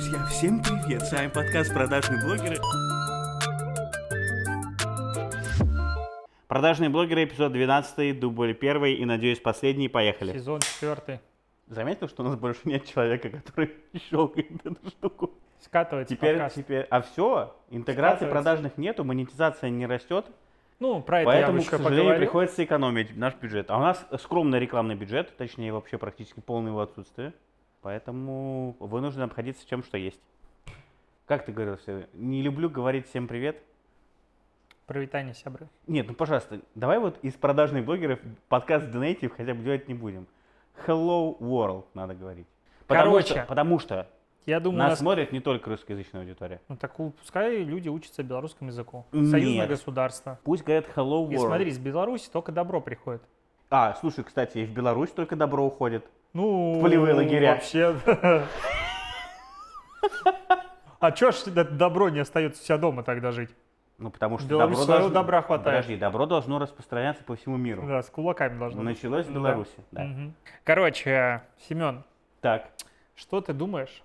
Друзья, всем привет! С вами подкаст «Продажные блогеры». Продажные блогеры, эпизод 12, дубль 1 и, надеюсь, последний. Поехали. Сезон четвертый. Заметил, что у нас больше нет человека, который щелкает эту штуку? Скатывается Теперь, подкаст. теперь, а все, интеграции продажных нету, монетизация не растет, Ну, про это я поэтому, бы к сожалению, поговорю. приходится экономить наш бюджет. А у нас скромный рекламный бюджет, точнее, вообще практически полное его отсутствие, поэтому вынужден обходиться тем, что есть. Как ты говорил, всё, не люблю говорить всем привет. Провитание, сябры. Нет, ну пожалуйста, давай вот из продажных блогеров подкаст Donative хотя бы делать не будем. Hello World надо говорить. Потому Короче, что, потому что Я думаю, нас нас... смотрит не только русскоязычная аудитория. Ну, так пускай люди учатся белорусскому языку. Нет. Союзное государство. Пусть говорят Hello World. И смотри, из Беларуси только добро приходит. А, слушай, кстати, и в Беларусь только добро уходит. Ну, полевые лагеря. Вообще. А чё ж добро не остается вся дома тогда жить? Ну, потому что Беларусь добро своего должно- добра хватает. Подожди, добро должно распространяться по всему миру. Да, с кулаками должно быть. Началось в Да. Беларуси, да. Мгм. Короче, Семен, Так, что ты думаешь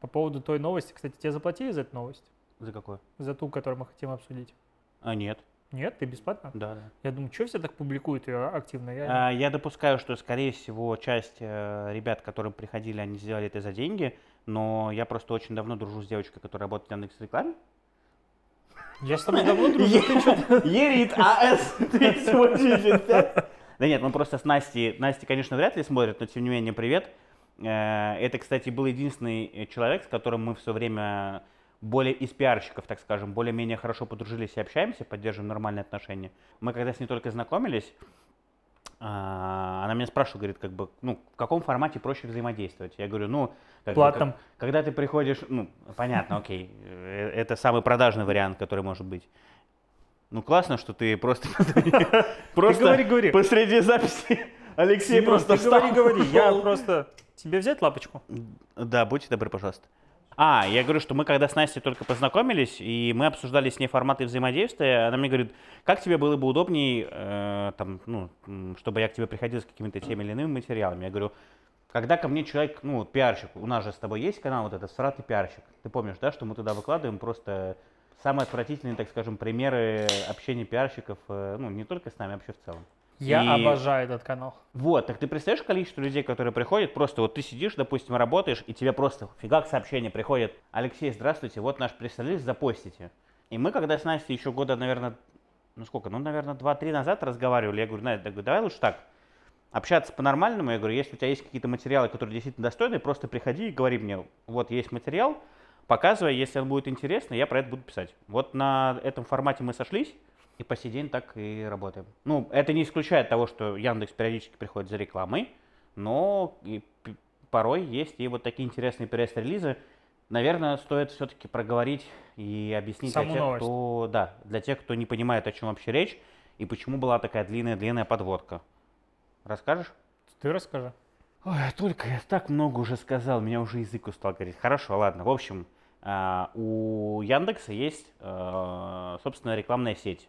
по поводу той новости? Кстати, тебе заплатили за эту новость? за какое? За ту, которую мы хотим обсудить? А, нет, Нет, ты бесплатно? да, да. Я думаю, что все так публикуют ее активно? Я... А, Я допускаю, что, скорее всего, часть э, ребят, которые приходили, они сделали это за деньги, но я просто очень давно дружу с девочкой, которая работает в Яндекс Рекламе. Я с тобой давно дружу, ты что? Ерит АС 3865. Да нет, ну просто с Настей, Настя, конечно, вряд ли смотрит, но тем не менее, привет. Э, Это, кстати, был единственный человек, с которым мы все время более из пиарщиков, так скажем, более-менее хорошо подружились и общаемся, поддерживаем нормальные отношения. Мы когда с ней только знакомились, а, она меня спрашивала, говорит, как бы, ну, в каком формате проще взаимодействовать? Я говорю, ну, как бы, как- когда ты приходишь, ну, понятно, окей, э, это самый продажный вариант, который может быть. Ну, классно, что ты просто, просто говори, говори. посреди записи Алексей Семен, просто ты встал. говори, говори, я просто... Тебе взять лапочку? Да, будьте добры, пожалуйста. А, я говорю, что мы когда с Настей только познакомились, и мы обсуждали с ней форматы взаимодействия, она мне говорит, как тебе было бы удобней, э, там, ну, чтобы я к тебе приходил с какими-то теми или иными материалами. Я говорю, когда ко мне человек, ну, пиарщик, у нас же с тобой есть канал вот этот «Сратый пиарщик», ты помнишь, да, что мы туда выкладываем просто самые отвратительные, так скажем, примеры общения пиарщиков, э, ну, не только с нами, а вообще в целом. Я И- обожаю этот канал. Вот, так ты представляешь количество людей, которые приходят, просто вот ты сидишь, допустим, работаешь, и тебе просто фигак сообщение приходит, Алексей, здравствуйте, вот наш пресс-релиз, запостите. И мы, когда с Настей еще года, наверное, ну сколько, ну, наверное, 2-3 назад разговаривали, я говорю, Настя, давай лучше так, общаться по-нормальному, я говорю, если у тебя есть какие-то материалы, которые действительно достойны, просто приходи и говори мне, вот есть материал, показывай, если он будет интересно, я про это буду писать. Вот на этом формате мы сошлись, и по сей день так и работаем. Ну, это не исключает того, что Яндекс периодически приходит за рекламой, но и порой есть и вот такие интересные пресс-релизы. Наверное, стоит все-таки проговорить и объяснить Саму для тех, новость. кто, да, для тех, кто не понимает, о чем вообще речь и почему была такая длинная-длинная подводка. Расскажешь? Ты расскажи. Ой, а только я так много уже сказал, меня уже язык устал говорить. Хорошо, ладно. В общем, а, у Яндекса есть, э, собственно, рекламная сеть.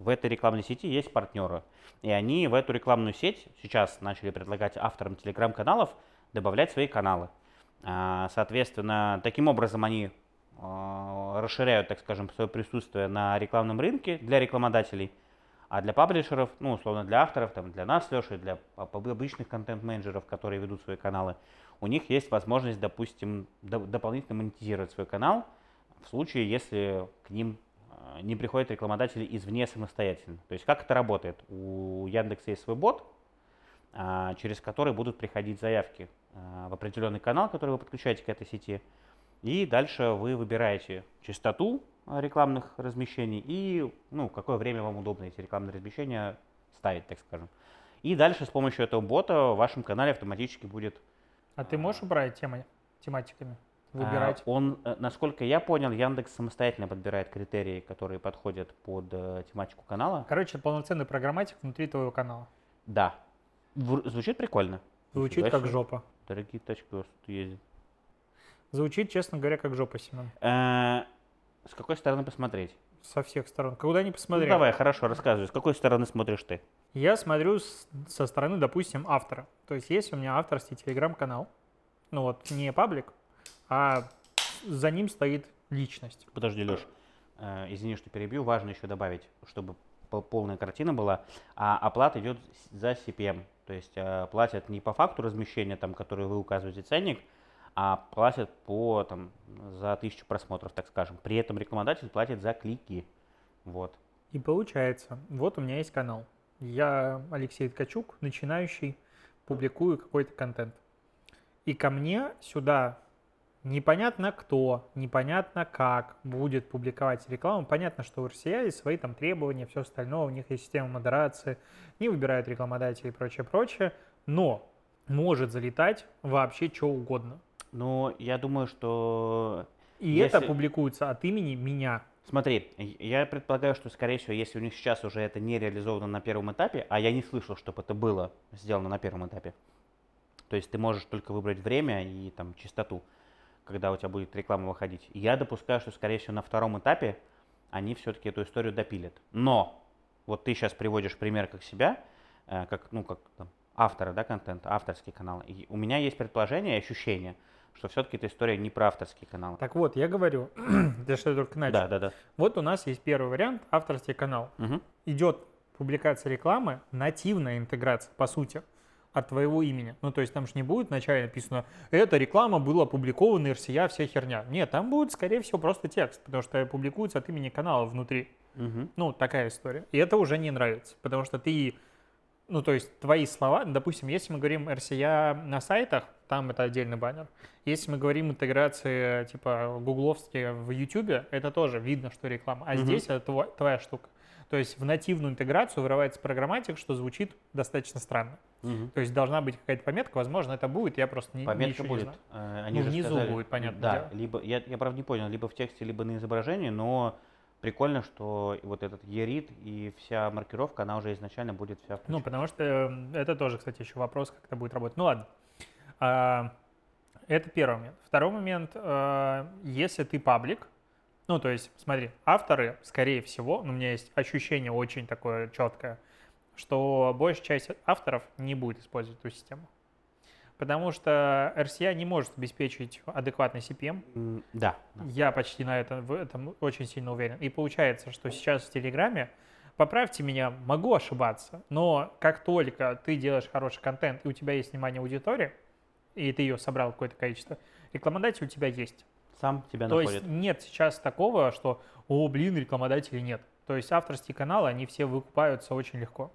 В этой рекламной сети есть партнеры. И они в эту рекламную сеть сейчас начали предлагать авторам телеграм-каналов добавлять свои каналы. А, Соответственно, таким образом они э, расширяют, так скажем, свое присутствие на рекламном рынке для рекламодателей. А для паблишеров, ну, условно, для авторов, там, для нас, Леши, для об- обычных контент-менеджеров, которые ведут свои каналы, у них есть возможность, допустим, до- дополнительно монетизировать свой канал в случае, если к ним не приходят рекламодатели извне самостоятельно. То есть как это работает? У Яндекса есть свой бот, а, через который будут приходить заявки а, в определенный канал, который вы подключаете к этой сети. И дальше вы выбираете частоту а, рекламных размещений и ну, какое время вам удобно эти рекламные размещения ставить, так скажем. И дальше с помощью этого бота в вашем канале автоматически будет А ты можешь управлять темой, тематиками? А, Выбирать? Он, э, насколько я понял, Яндекс самостоятельно подбирает критерии, которые подходят под э, тематику канала. Короче, полноценный программатик внутри твоего канала. Да. В- звучит прикольно. Звучит как жопа. Дорогие тачки у вас тут ездят. Звучит, честно говоря, как жопа, Семен. Э, С какой стороны посмотреть? Со всех сторон. Куда ни Ну, посмотри. давай, хорошо, рассказывай. С какой стороны смотришь ты? Я смотрю с- со стороны, допустим, автора. То есть есть у меня авторский телеграм-канал. Ну вот, не паблик, а за ним стоит личность. Подожди, Леш, э, извини, что перебью, важно еще добавить, чтобы пол- полная картина была, а оплата идет за CPM, то есть э, платят не по факту размещения, там, который вы указываете ценник, а платят по, там, за тысячу просмотров, так скажем. При этом рекламодатель платит за клики, вот. И получается, вот у меня есть канал. Я Алексей Ткачук, начинающий, публикую какой-то контент. И ко мне сюда непонятно кто, непонятно как будет публиковать рекламу. Понятно, что у RCA есть свои там требования, все остальное, у них есть система модерации, не выбирают рекламодателей и прочее, прочее. Но может залетать вообще что угодно. Но я думаю, что И это Если- публикуется от имени меня. Смотри, я предполагаю, что, скорее всего, если у них сейчас уже это не реализовано на первом этапе, а я не слышал, чтобы это было сделано на первом этапе, то есть ты можешь только выбрать время и там частоту, когда у тебя будет реклама выходить. Я допускаю, что, скорее всего, на втором этапе они все-таки эту историю допилят. Но вот ты сейчас приводишь пример как себя, э, как, ну, как там, автора, да, контента, авторский канал. И у меня есть предположение и ощущение, что все-таки эта история не про авторский канал. Так вот, я говорю, для что я только начал. Да, да, да. Вот у нас есть первый вариант, авторский канал. Мгм. Идет публикация рекламы, нативная интеграция, по сути, от твоего имени. Ну, то есть там же не будет вначале написано, эта реклама была опубликована, RCA, вся херня. Нет, там будет, скорее всего, просто текст, потому что публикуется от имени канала внутри. Мгм. Ну, такая история. И это уже не нравится, потому что ты, ну, то есть твои слова, допустим, если мы говорим RCA на сайтах, там это отдельный баннер. Если мы говорим интеграции, типа, гугловские в YouTube, это тоже видно, что реклама. А Мгм. здесь это тво- твоя штука. То есть в нативную интеграцию вырывается программатик, что звучит достаточно странно. Мгм. То есть должна быть какая-то пометка, возможно, это будет, я просто не, Пометка не будет. знаю. Э, Они Ну, же внизу сказали- будет, понятное Да, дело. либо я, я правда не понял, либо в тексте, либо на изображении, но прикольно, что вот этот ерит и вся маркировка, она уже изначально будет вся. Ну, включена. потому что э, это тоже, кстати, еще вопрос, как это будет работать. Ну ладно. А, Это первый момент. Второй момент, э, если ты паблик, ну, то есть, смотри, авторы, скорее всего, ну, у меня есть ощущение очень такое четкое, что большая часть авторов не будет использовать эту систему. Потому что RCA не может обеспечить адекватный CPM, Да. я почти на это, в этом очень сильно уверен. И получается, что сейчас в Телеграме, поправьте меня, могу ошибаться, но как только ты делаешь хороший контент, и у тебя есть внимание аудитории, и ты ее собрал какое-то количество, рекламодатель у тебя есть. Сам тебя То находит. есть нет сейчас такого, что, о, блин, рекламодателей нет. То есть авторские каналы, они все выкупаются очень легко.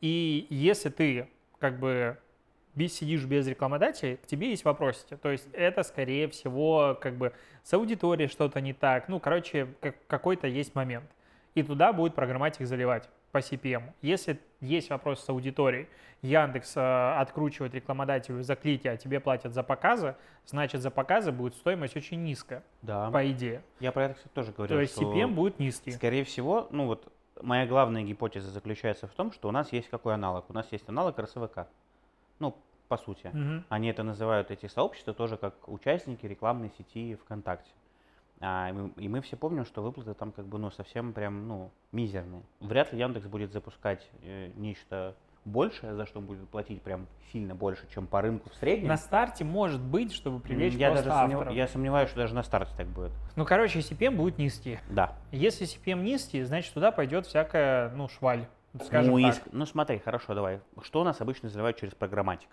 И если ты как бы сидишь без рекламодателей, к тебе есть вопросики. То есть это, скорее всего, как бы с аудиторией что-то не так. Ну, короче, как- какой-то есть момент. И туда будет программатик заливать по CPM. Если есть вопрос с аудиторией, Яндекс э, откручивает рекламодателю за клики, а тебе платят за показы, значит, за показы будет стоимость очень низкая, Да. по идее. Я про это, кстати, тоже говорил. То есть CPM будет низкий. Скорее всего, ну вот моя главная гипотеза заключается в том, что у нас есть какой аналог? У нас есть аналог РСВК. Ну, по сути. Мгм. Они это называют, эти сообщества, тоже как участники рекламной сети ВКонтакте. А, и, мы, и мы все помним, что выплаты там как бы, ну, совсем прям, ну, мизерные. Вряд ли Яндекс будет запускать э, нечто большее, за что будет платить прям сильно больше, чем по рынку в среднем. На старте может быть, чтобы привлечь я, просто даже сомнев- я сомневаюсь, что даже на старте так будет. Ну, короче, CPM будет низкий. Да. Если CPM низкий, значит, туда пойдет всякая, ну, шваль. Скажем ну, так. ск- ну, смотри, хорошо, давай. Что у нас обычно заливают через программатик?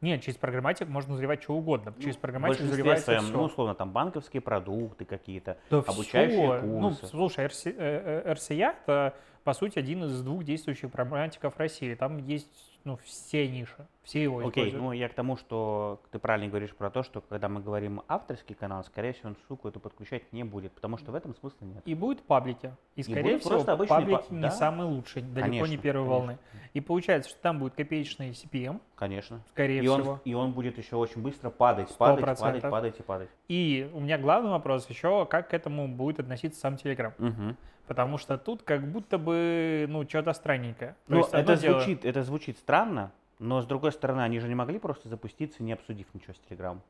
Нет, через программатик можно заливать что угодно. Через В программатик заливается своем, все. ну, условно, там банковские продукты какие-то. Да обучающие всё. Ну, курсы. слушай, RC, э, э, RCA это, по сути, один из двух действующих программатиков России. Там есть, ну, все ниши, все его Окей, используют. ну я к тому, что ты правильно говоришь про то, что когда мы говорим авторский канал, скорее всего, он штуку эту подключать не будет, потому что в этом смысла нет. И будут паблики. И, скорее будут всего, просто обычные паблики па- не да. самые лучшие, далеко не Конечно, первой конечно. волны. И получается, что там будет копеечный CPM, Конечно. скорее И всего. он, и он будет еще очень быстро падать, Сто падать, падать, падать и падать. И у меня главный вопрос еще, как к этому будет относиться сам Telegram. Мгм. Потому что тут как будто бы, ну, что-то странненькое. То Ну, есть это дело- звучит, это звучит странно, но с другой стороны, они же не могли просто запуститься, не обсудив ничего с Телеграм.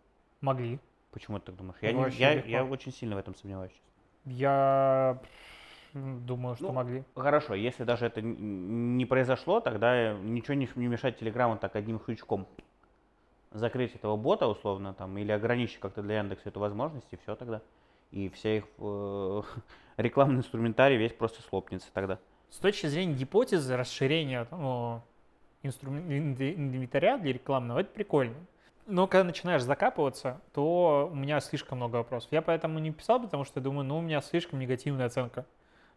Могли. Почему ты так думаешь? Я, не- Вообще я, легко. я очень сильно в этом сомневаюсь. Я думаю, что Ну, могли. Хорошо, если даже это не произошло, тогда ничего не, не мешает Телеграму так одним крючком закрыть этого бота условно там или ограничить как-то для Яндекса эту возможность, и все тогда. И вся их э, рекламный инструментарий весь просто слопнется тогда. С точки зрения гипотезы расширения ну, инвентаря для рекламного, это прикольно. Но когда начинаешь закапываться, то у меня слишком много вопросов. Я поэтому не писал, потому что думаю, ну, у меня слишком негативная оценка.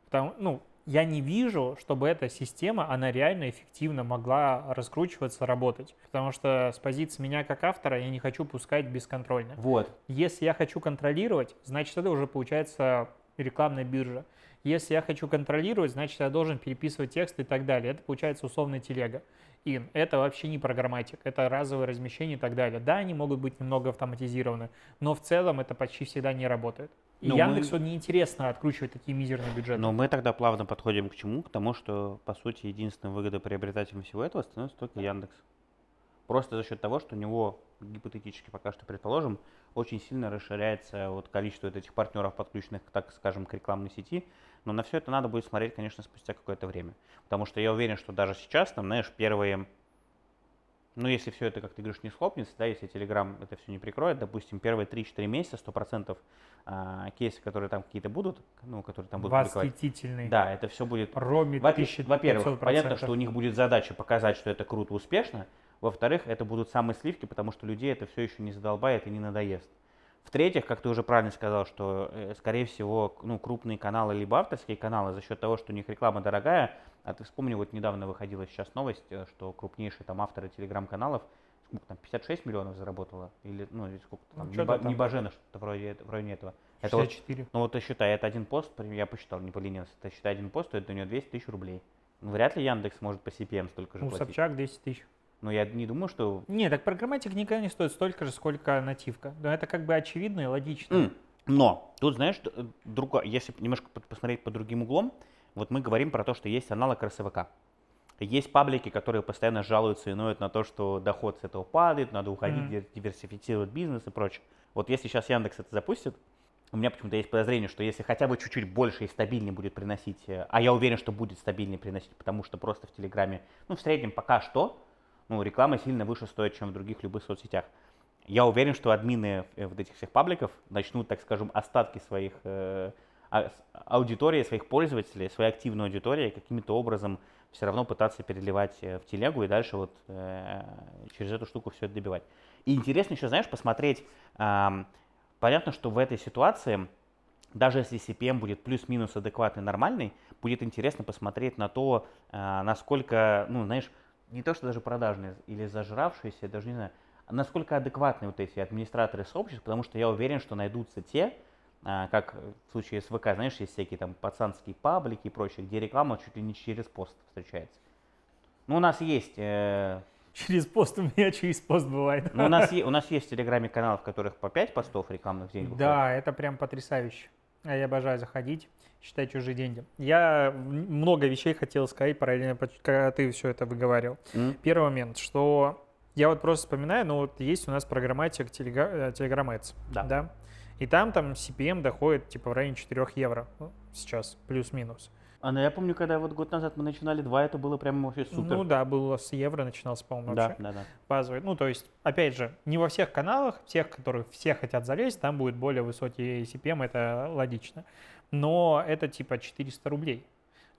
Потому, ну, я не вижу, чтобы эта система, она реально эффективно могла раскручиваться, работать. Потому что с позиции меня как автора я не хочу пускать бесконтрольно. Вот. Если я хочу контролировать, значит, это уже получается рекламная биржа. Если я хочу контролировать, значит, я должен переписывать текст и так далее. Это получается условная телега. И это вообще не программатик, это разовое размещение и так далее. Да, они могут быть немного автоматизированы, но в целом это почти всегда не работает. И но Яндексу мы... неинтересно откручивать такие мизерные бюджеты. Но мы тогда плавно подходим к чему? К тому, что, по сути, единственным выгодоприобретателем всего этого становится только Яндекс. Просто за счет того, что у него, гипотетически пока что предположим, очень сильно расширяется вот количество вот этих партнеров, подключенных, так скажем, к рекламной сети. Но на все это надо будет смотреть, конечно, спустя какое-то время. Потому что я уверен, что даже сейчас, там, знаешь, первые ну, если все это, как ты говоришь, не схлопнется, да, если Telegram это все не прикроет, допустим, первые 3-4 месяца 100% а, кейсы, которые там какие-то будут, ну, которые там будут Восхитительный. Да, это все будет... Ромит Во-первых, понятно, что у них будет задача показать, что это круто, успешно. Во-вторых, это будут самые сливки, потому что людей это все еще не задолбает и не надоест. В-третьих, как ты уже правильно сказал, что, э, скорее всего, ну, крупные каналы, либо авторские каналы, за счет того, что у них реклама дорогая, а ты вспомни, вот недавно выходила сейчас новость, э, что крупнейшие там авторы телеграм-каналов, сколько там, 56 миллионов заработала, или, ну, или сколько там, ну, небо, там. небожено, что-то вроде, вроде этого. 64. Это вот, ну, вот ты считай, это один пост, я посчитал, не поленился, ты считай, один пост стоит у нее 200 тысяч рублей. Ну, вряд ли Яндекс может по CPM столько же ну, платить. Собчак 10 тысяч. Но я не думаю, что... Не, так программатик никогда не стоит столько же, сколько нативка. Но это как бы очевидно и логично. Mm. Но тут, знаешь, друго... если немножко посмотреть по другим углом, вот мы говорим про то, что есть аналог РСВК. Есть паблики, которые постоянно жалуются и ноют на то, что доход с этого падает, надо уходить, mm диверсифицировать бизнес и прочее. Вот если сейчас Яндекс это запустит, у меня почему-то есть подозрение, что если хотя бы чуть-чуть больше и стабильнее будет приносить, э, а я уверен, что будет стабильнее приносить, потому что просто в Телеграме, ну, в среднем пока что, ну, реклама сильно выше стоит, чем в других любых соцсетях. Я уверен, что админы э, вот этих всех пабликов начнут, так скажем, остатки своих э, а, аудитории, своих пользователей, своей активной аудитории каким-то образом все равно пытаться переливать э, в телегу и дальше вот э, через эту штуку все это добивать. И интересно еще, знаешь, посмотреть, э, понятно, что в этой ситуации, даже если CPM будет плюс-минус адекватный, нормальный, будет интересно посмотреть на то, э, насколько, ну, знаешь, не то, что даже продажные или зажравшиеся, даже не знаю, а насколько адекватны вот эти администраторы сообществ, потому что я уверен, что найдутся те, а, как в случае с ВК, знаешь, есть всякие там пацанские паблики и прочее, где реклама чуть ли не через пост встречается. Ну, у нас есть... Э... Через пост у меня через пост бывает. Ну, у нас, у нас есть в Телеграме канал, в которых по 5 постов рекламных в день выходит. Да, это прям потрясающе. А я обожаю заходить, считать чужие деньги. Я много вещей хотел сказать параллельно, когда ты все это выговаривал. Mm. Первый момент, что я вот просто вспоминаю, ну вот есть у нас программатик Telegram Ads, да. да? И там там CPM доходит типа в районе 4 евро ну, сейчас, плюс-минус. А, ну я помню, когда вот год назад мы начинали 2, это было прям вообще супер. Ну да, было с евро начинался, по-моему, да, вообще. Да, да, Базовый. Ну, то есть, опять же, не во всех каналах, тех, которые все хотят залезть, там будет более высокий CPM, это логично. Но это типа 400 рублей.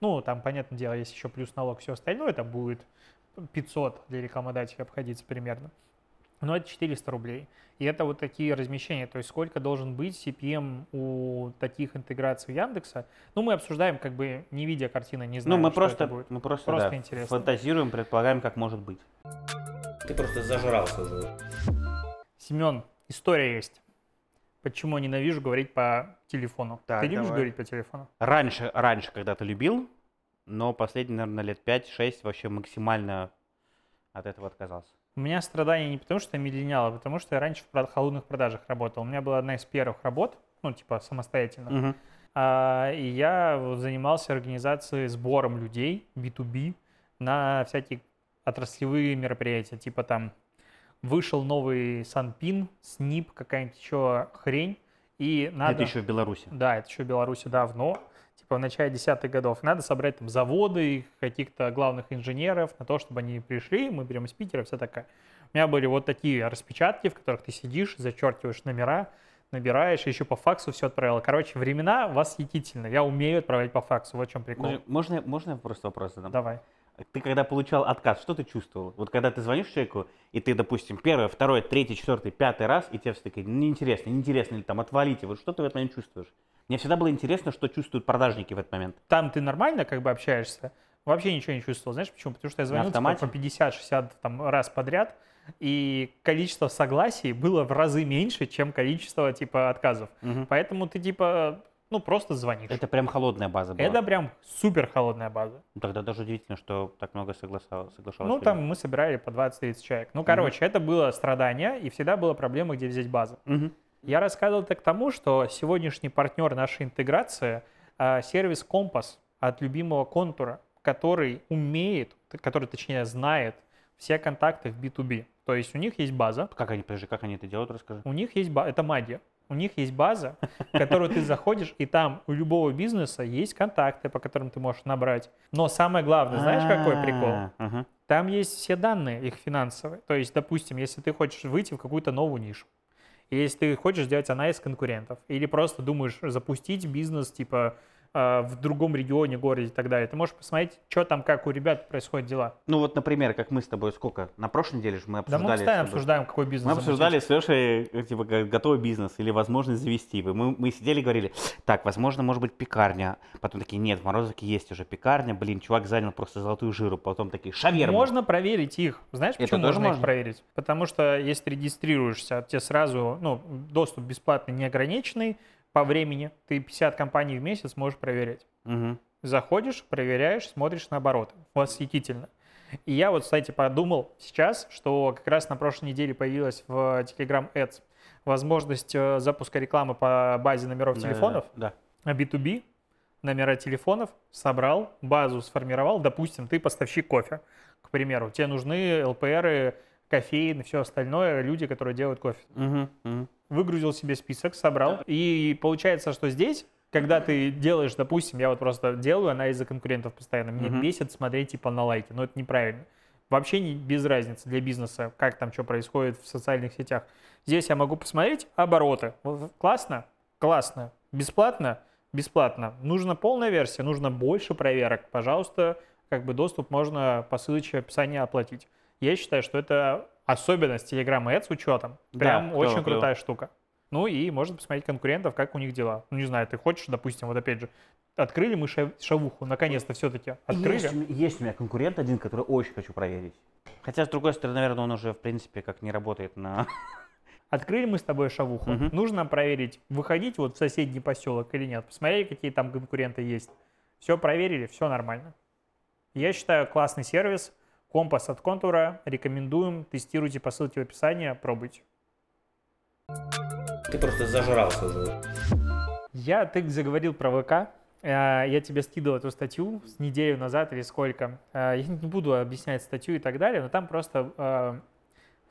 Ну, там, понятное дело, есть еще плюс налог, все остальное, это будет 500 для рекламодателя обходиться примерно. Но это 400 рублей. И это вот такие размещения. То есть сколько должен быть CPM у таких интеграций Яндекса. Ну, мы обсуждаем, как бы не видя картины, не знаем, ну, мы что просто, это будет. Мы просто, просто да, интересно. фантазируем, предполагаем, как может быть. Ты просто зажрался уже. Семен, история есть. Почему ненавижу говорить по телефону? Так, Ты любишь давай. говорить по телефону? Раньше, раньше когда-то любил, но последние, наверное, лет 5-6 вообще максимально от этого отказался. У меня страдания не потому, что я миллениал, а потому что я раньше в холодных продажах работал. У меня была одна из первых работ, ну, типа, самостоятельно. Угу. А, и я вот занимался организацией сбором людей, B2B, на всякие отраслевые мероприятия, типа там вышел новый Санпин, СНИП, какая-нибудь еще хрень, и надо... Это еще в Беларуси. Да, это еще в Беларуси давно. типа в начале десятых годов. Надо собрать там заводы, каких-то главных инженеров на то, чтобы они пришли, мы берем из Питера, все такое. У меня были вот такие распечатки, в которых ты сидишь, зачеркиваешь номера, набираешь, еще по факсу все отправил. Короче, времена восхитительные. Я умею отправлять по факсу, вот в чем прикол. Можно, можно я просто вопрос задам? Давай. Ты когда получал отказ, что ты чувствовал? Вот когда ты звонишь человеку, и ты, допустим, первый, второй, третий, четвертый, пятый раз, и тебе все такие, неинтересно, неинтересно, или там отвалите, вот что ты в этот момент чувствуешь? Мне всегда было интересно, что чувствуют продажники в этот момент. Там ты нормально как бы общаешься, вообще ничего не чувствовал. Знаешь почему? Потому что я звонил типа, по 50-60 там, раз подряд, и количество согласий было в разы меньше, чем количество типа отказов. Мгм. Поэтому ты типа, ну просто звонишь. Это прям холодная база была. Это прям супер холодная база. Ну, Тогда даже удивительно, что так много соглашалось. Ну, людей. там мы собирали по 20-30 человек. Ну, короче, это было страдание, и всегда была проблема, где взять базу. Мгм. Я рассказывал это к тому, что сегодняшний партнер нашей интеграции а, сервис Компас от любимого контура, который умеет, который, точнее, знает все контакты в B2B. То есть у них есть база, Как они, подожди, как они это делают, расскажи. у них есть база, это магия. У них есть база, в которую ты заходишь, и там у любого бизнеса есть контакты, по которым ты можешь набрать. Но самое главное, знаешь, какой прикол? А. Там есть все данные их финансовые. То есть, допустим, если ты хочешь выйти в какую-то новую нишу, если ты хочешь сделать анализ конкурентов, или просто думаешь запустить бизнес типа в другом регионе, городе и так далее, ты можешь посмотреть, что там, как у ребят происходят дела. Ну вот, например, как мы с тобой сколько? На прошлой неделе же мы Да обсуждали. мы постоянно обсуждаем, какой бизнес Мы обсуждали с Лешей, типа, готовый бизнес или возможность завести. Мы, мы сидели и говорили, так, возможно, может быть, пекарня. Потом такие, нет, в Морозовке есть уже пекарня. Блин, чувак занял просто золотую жиру. Потом такие, шаверма. Можно проверить их. Знаешь, Это почему тоже можно, их можно? проверить? Потому что если ты регистрируешься, тебе сразу, ну, доступ бесплатный, неограниченный по времени. Ты 50 компаний в месяц можешь проверять. Мгм. Заходишь, проверяешь, смотришь на обороты. Восхитительно. И я вот, кстати, подумал сейчас, что как раз на прошлой неделе появилась в Telegram Ads возможность э, запуска рекламы по базе номеров Да, телефонов, Да. а B2B, номера телефонов, собрал, базу сформировал, допустим, ты поставщик кофе, к примеру, тебе нужны ЛПРы, кофеин и все остальное, люди, которые делают кофе Мгм, мгм. Выгрузил себе список, собрал. И получается, что здесь, когда ты делаешь, допустим, я вот просто делаю анализы конкурентов постоянно, меня Мгм. бесит смотреть типа на лайки, но это неправильно. Вообще не, без разницы для бизнеса, как там что происходит в социальных сетях. Здесь я могу посмотреть обороты. Классно? Классно. Бесплатно? Бесплатно. Нужна полная версия, нужно больше проверок. Пожалуйста, как бы доступ можно по ссылочке в описании оплатить. Я считаю, что это особенность Telegram Ads с учетом. Да, Прям клево, очень клево. крутая штука. Ну и можно посмотреть конкурентов, как у них дела. Ну не знаю, ты хочешь, допустим, вот опять же, открыли мы ша- шавуху, наконец-то все-таки открыли. Есть, у меня- есть у меня конкурент один, который очень хочу проверить. Хотя, с другой стороны, наверное, он уже, в принципе, как не работает на... Открыли мы с тобой шавуху. Мгм. Нужно проверить, выходить вот в соседний поселок или нет. Посмотрели, какие там конкуренты есть. Все проверили, все нормально. Я считаю, классный сервис. Компас от контура. Рекомендуем. Тестируйте по ссылке в описании. Пробуйте. Ты просто зажрался уже. Я, ты заговорил про ВК. Э, Я тебе скидывал эту статью с неделю назад или сколько. Э, Я не буду объяснять статью и так далее, но там просто э,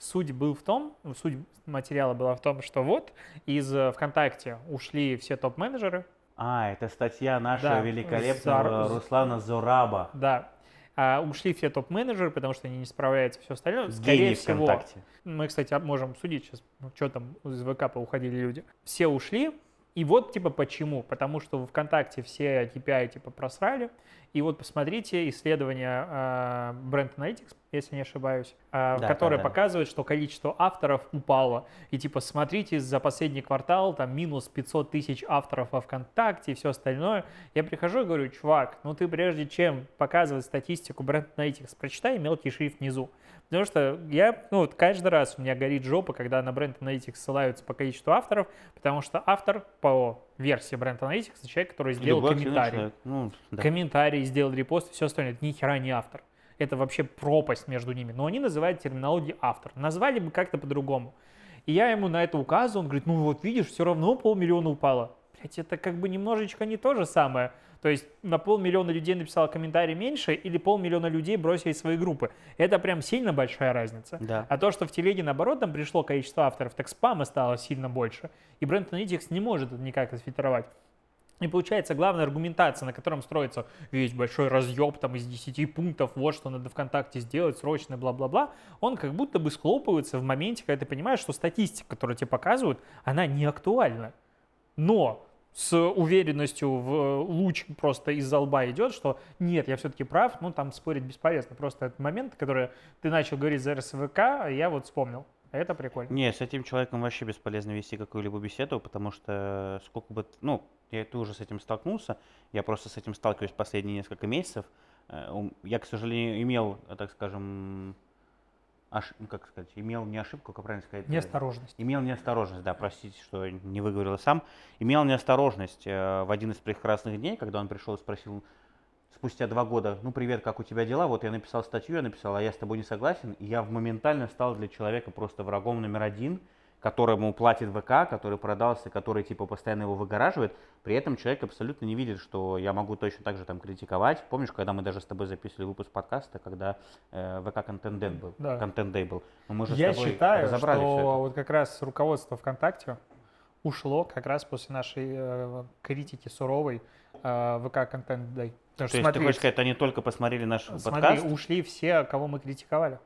суть был в том, суть материала была в том, что вот из ВКонтакте ушли все топ-менеджеры, А, это статья нашего Да, великолепного Зар- Руслана Зураба. да, А, ушли все топ-менеджеры, потому что они не справляются, все остальное. Гений Скорее всего, ВКонтакте. мы, кстати, можем судить сейчас, что там из ВК уходили люди. Все ушли, и вот типа почему. Потому что в ВКонтакте все KPI типа просрали. И вот посмотрите исследование э, Brand Analytics, если не ошибаюсь, э, Да, которое да, да. показывает, что количество авторов упало. И типа смотрите, за последний квартал там минус 500 тысяч авторов во ВКонтакте и все остальное. Я прихожу и говорю, чувак, ну ты прежде чем показывать статистику Brand Analytics, прочитай мелкий шрифт внизу. Потому что я, ну вот каждый раз у меня горит жопа, когда на Brand Analytics ссылаются по количеству авторов, потому что автор по версии Brand Analytics это человек, который сделал Любой комментарий. Ну, да. Комментарий, сделал репост все остальное. Это ни хера не автор. Это вообще пропасть между ними. Но они называют терминологией автор. Назвали бы как-то по-другому. И я ему на это указываю, он говорит, ну вот видишь, все равно полмиллиона упало. Блять, это как бы немножечко не то же самое. То есть на полмиллиона людей написало комментарий меньше или полмиллиона людей бросили свои группы. Это прям сильно большая разница. Да. А то, что в телеге, наоборот, там пришло количество авторов, так спама стало сильно больше. И бренд Analytics не может это никак отфильтровать. И получается, главная аргументация, на котором строится весь большой разъеб там из 10 пунктов, вот что надо ВКонтакте сделать, срочно, бла-бла-бла, он как будто бы схлопывается в моменте, когда ты понимаешь, что статистика, которую тебе показывают, она не актуальна. Но с уверенностью в луч просто из-за лба идет, что нет, я все-таки прав, ну там спорить бесполезно. Просто этот момент, который ты начал говорить за РСВК, я вот вспомнил. Это прикольно. Не, с этим человеком вообще бесполезно вести какую-либо беседу, потому что сколько бы, ну, я ты уже с этим столкнулся, я просто с этим сталкиваюсь последние несколько месяцев. Э, я, к сожалению, имел, так скажем, аш, ну, как сказать, имел не ошибку, как правильно сказать? Неосторожность. Имел неосторожность, да, простите, что не выговорил сам. Имел неосторожность э, в один из прекрасных дней, когда он пришел и спросил, спустя два года, ну привет, как у тебя дела? Вот я написал статью, я написал, а я с тобой не согласен. И я моментально стал для человека просто врагом номер один, которому платит ВК, который продался, который типа постоянно его выгораживает. При этом человек абсолютно не видит, что я могу точно так же там критиковать. Помнишь, когда мы даже с тобой записывали выпуск подкаста, когда э, ВК Day был? Да. Day был. Но мы же я считаю, что вот как раз руководство ВКонтакте ушло как раз после нашей э, критики суровой э, ВК Content Day. Потому То есть смотри, ты хочешь сказать, они только посмотрели наш смотри, подкаст? ушли все, кого мы критиковали.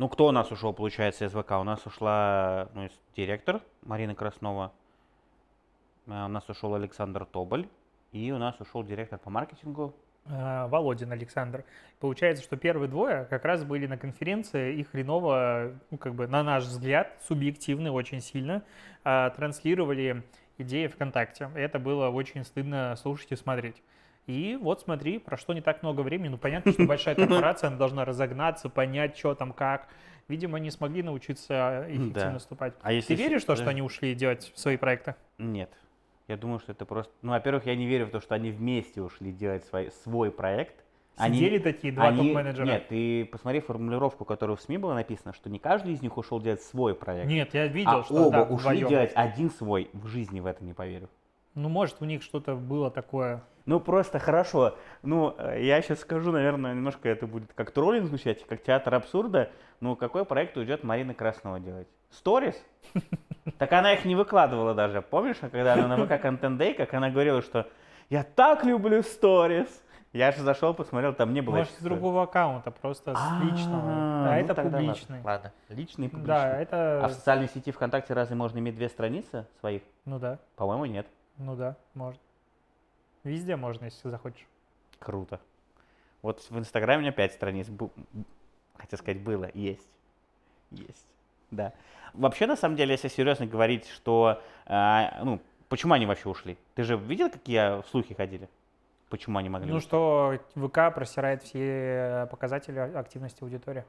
Ну, кто у нас ушел, получается, из ВК? У нас ушла ну, директор Марина Краснова, э, у нас ушел Александр Тоболь, и у нас ушел директор по маркетингу. Э, Володин Александр. Получается, что первые двое как раз были на конференции и хреново, ну, как бы, на наш взгляд, субъективно очень сильно э, транслировали идеи ВКонтакте. Это было очень стыдно слушать и смотреть. И вот смотри, прошло не так много времени. Ну, понятно, что большая корпорация, она должна разогнаться, понять, что там, как. Видимо, не смогли научиться эффективно да. наступать. А если Ты веришь в то, что они ушли делать свои проекты? Нет. Я думаю, что это просто... Ну, во-первых, я не верю в то, что они вместе ушли делать свой, свой проект. Сидели они, такие два они, топ-менеджера? Нет, ты посмотри формулировку, которую в СМИ было написано, что не каждый из них ушел делать свой проект. Нет, я видел, а что оба да, ушли вдвоем. делать один свой. В жизни в это не поверю. Ну, может, у них что-то было такое. Ну, просто хорошо. Ну, э, я сейчас скажу, наверное, немножко это будет как троллинг звучать, как театр абсурда. Ну, какой проект уйдет Марина Краснова делать? Сторис? Так она их не выкладывала даже. Помнишь, когда она на ВК Content Day, как она говорила, что я так люблю сторис. Я же зашел, посмотрел, там не было. Может, с другого аккаунта, просто с личного. А, это публичный. Ладно, личный и публичный. Да, это... А в социальной сети ВКонтакте разве можно иметь две страницы своих? Ну да. По-моему, нет. Ну да, можно. Везде можно, если захочешь. Круто. Вот в Инстаграме у меня пять страниц. Хотел сказать, было. Есть. Есть. Да. Вообще, на самом деле, если серьезно говорить, что... Э, ну, почему они вообще ушли? Ты же видел, какие слухи ходили? Почему они могли Ну, уйти? что ВК просирает все показатели активности аудитории.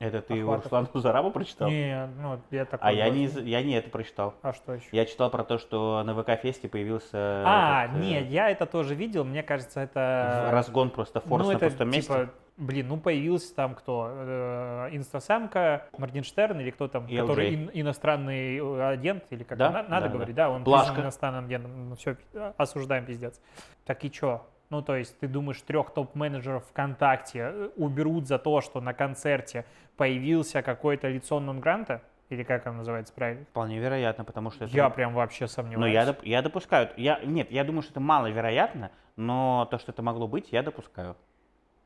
Это ты у Руслана Зарабу прочитал? Не, ну я такой. А я не, я не это прочитал. А что еще? Я читал про то, что на ВК-фесте появился... А, этот, нет, э... я это тоже видел, мне кажется, это... Разгон просто, форс ну, на это, пустом месте. Типа, блин, ну появился там кто? Э, инстасамка, Моргенштерн или кто там, ELJ. который ин, иностранный э, агент, или как да? на, надо да, говорить, да, да он Блашка. иностранным агентом, ну все, осуждаем, пиздец. Так и чё? Ну, то есть ты думаешь, трех топ-менеджеров ВКонтакте э, уберут за то, что на концерте появился какое-то лицо нон-гранта? Или как оно называется правильно? Вполне вероятно, потому что... Это... Я прям вообще сомневаюсь. Но я, доп... я допускаю. Я... Нет, я думаю, что это маловероятно, но то, что это могло быть, я допускаю.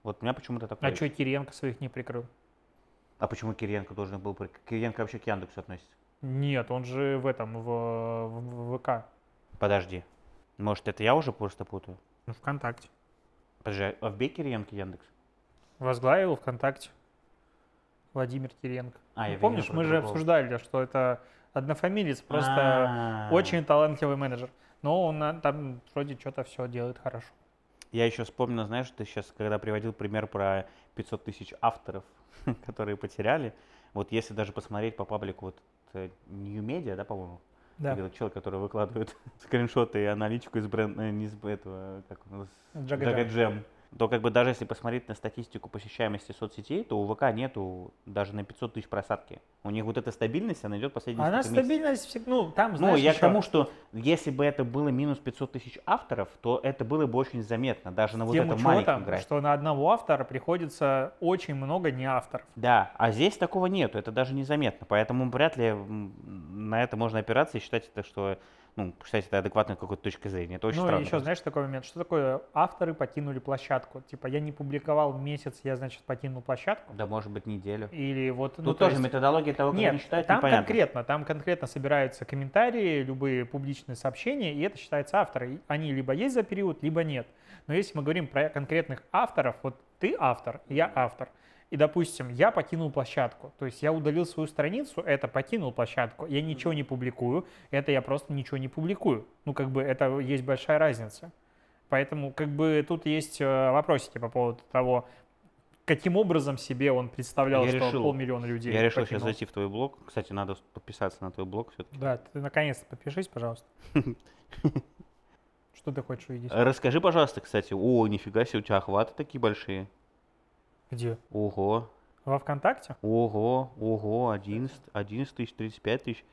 Вот у меня почему-то такое... А что Кириенко своих не прикрыл? А почему Кириенко должен был... Кириенко вообще к Яндексу относится? Нет, он же в этом, в, в, в ВК. Подожди. Может, это я уже просто путаю? Ну, ВКонтакте. Подожди, а вбей Кириенко Яндекс? Возглавил ВКонтакте. Владимир Кириенко. А, ну, я помнишь, мы же обсуждали, что это однофамилец, просто А-а-а. очень талантливый менеджер. Но он там вроде что-то все делает хорошо. Я еще вспомнил, знаешь, ты сейчас, когда приводил пример про 500 тысяч авторов, которые потеряли, вот если даже посмотреть по паблику вот э, New Media, да, по-моему, да. Видел чел, который выкладывает скриншоты и аналитику из бренда, э, не из этого, как у нас, Джага то как бы даже если посмотреть на статистику посещаемости соцсетей, то у ВК нету даже на 500 тысяч просадки. У них вот эта стабильность, она идет последние Она стабильность, всегда, ну там, знаешь, Ну, я еще... к тому, что если бы это было минус 500 тысяч авторов, то это было бы очень заметно, даже на вот этом маленьком графике. что на одного автора приходится очень много не авторов. Да, а здесь такого нету, это даже незаметно, поэтому вряд ли на это можно опираться и считать, это, что ну, считать это адекватной какой-то точкой зрения. Это очень ну, странно. еще знаешь такой момент, что такое авторы покинули площадку? Типа я не публиковал месяц, я, значит, покинул площадку? Да, может быть, неделю. Или вот... Тут ну, то тоже есть- методология того, как Нет, они считают, там непонятно. конкретно, там конкретно собираются комментарии, любые публичные сообщения, и это считается авторы. Они либо есть за период, либо нет. Но если мы говорим про конкретных авторов, вот ты автор, я автор, и, допустим, я покинул площадку, то есть я удалил свою страницу, это покинул площадку, я ничего не публикую, это я просто ничего не публикую. Ну, как бы это есть большая разница. Поэтому, как бы, тут есть э, вопросики по поводу того, каким образом себе он представлял, Я что решил- полмиллиона людей Я решил сейчас покинул. зайти в твой блог. Кстати, надо подписаться на твой блог все-таки. Да, ты наконец-то подпишись, пожалуйста. Что ты хочешь увидеть? Расскажи, пожалуйста, кстати. О, нифига себе, у тебя охваты такие большие. Где? Ого, Во ВКонтакте? ого, ого, 11, 11 тысяч, 35 тысяч.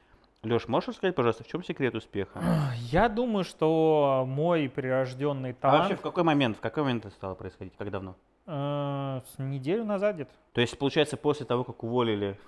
Леш, можешь рассказать, пожалуйста, в чем секрет успеха? Я думаю, что мой прирожденный А вообще, талант в какой момент, в какой момент это стало происходить? Как давно? э, с неделю назад где-то. То есть, получается, после того, как уволили...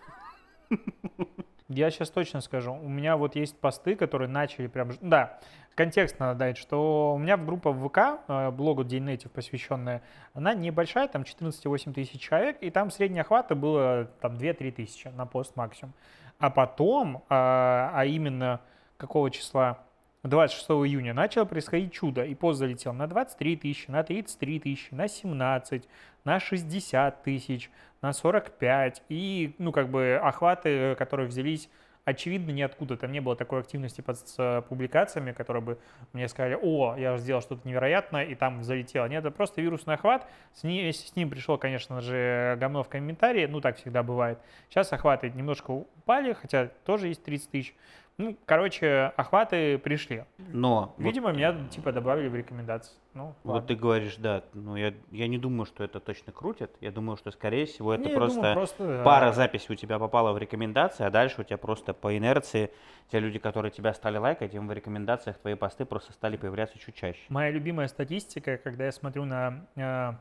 Я сейчас точно скажу. У меня вот есть посты, которые начали прям... Да, контекст надо дать, что у меня группа в ВК, э, блогу День посвященная, она небольшая, там 14-8 тысяч человек, и там средний охвата было там 2-3 тысячи на пост максимум. А потом, а, а именно какого числа? 26 июня начало происходить чудо, и пост залетел на 23 тысячи, на 33 тысячи, на 17, на 60 тысяч, на 45, и, ну, как бы, охваты, которые взялись, очевидно, ниоткуда. Там не было такой активности под с, э, публикациями, которые бы мне сказали, о, я сделал что-то невероятное, и там залетело. Нет, это просто вирусный охват. С если с ним пришло, конечно же, говно в комментарии, ну, так всегда бывает. Сейчас охваты немножко упали, хотя тоже есть 30 тысяч. Ну, короче, охваты пришли. Но... вот- Видимо, меня, типа, добавили в рекомендации. Ну, Вот ладно. ты говоришь, да, ну я, я не думаю, что это точно крутит. Я думаю, что, скорее всего, это Не, просто, думаю, просто, э, пара записей у тебя попала в рекомендации, а дальше у тебя просто по инерции те люди, которые тебя стали лайкать, им в рекомендациях твои посты просто стали появляться чуть чаще. Моя любимая статистика, когда я смотрю на э,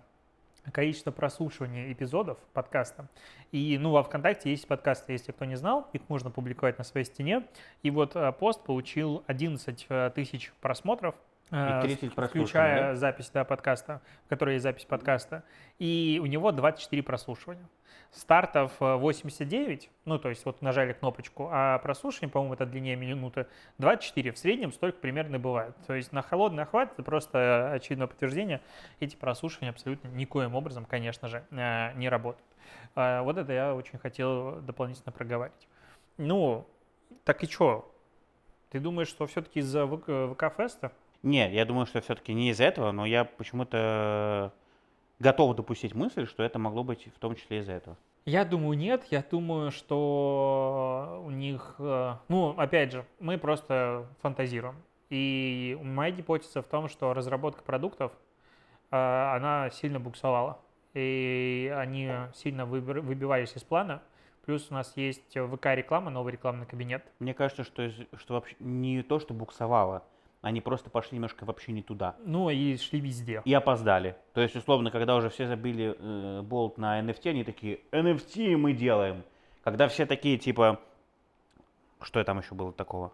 количество прослушиваний эпизодов подкаста. И, ну, во ВКонтакте есть подкасты, если кто не знал, их можно публиковать на своей стене. И вот э, пост получил 11 э, тысяч просмотров. Э, И 30 с- прослушиваний, включая запись да, подкаста, в которой есть запись подкаста. И у него 24 прослушивания. Стартов э, 89, ну, то есть вот нажали кнопочку, а прослушивание, по-моему, это длиннее минуты, 24. В среднем столько примерно бывает. То есть на холодный охват это просто очевидное подтверждение. Эти прослушивания абсолютно никоим образом, конечно же, э, не работают. Вот это я очень хотел дополнительно проговорить. Ну, так и что? Ты думаешь, что все-таки из-за ВК ВК-феста? Нет, я думаю, что все-таки не из-за этого, но я почему-то готов допустить мысль, что это могло быть в том числе из-за этого. Я думаю, нет. Я думаю, что у них... э, Ну, опять же, мы просто фантазируем. И моя гипотеза в том, что разработка продуктов, э, она сильно буксовала. И они сильно выбивались из плана. Плюс у нас есть ВК-реклама, новый рекламный кабинет. Мне кажется, что, что вообще не то, что буксовало, они просто пошли немножко вообще не туда. Ну и шли везде. И опоздали. То есть, условно, когда уже все забили э, болт на NFT, они такие, NFT мы делаем. Когда все такие, типа, что там еще было такого?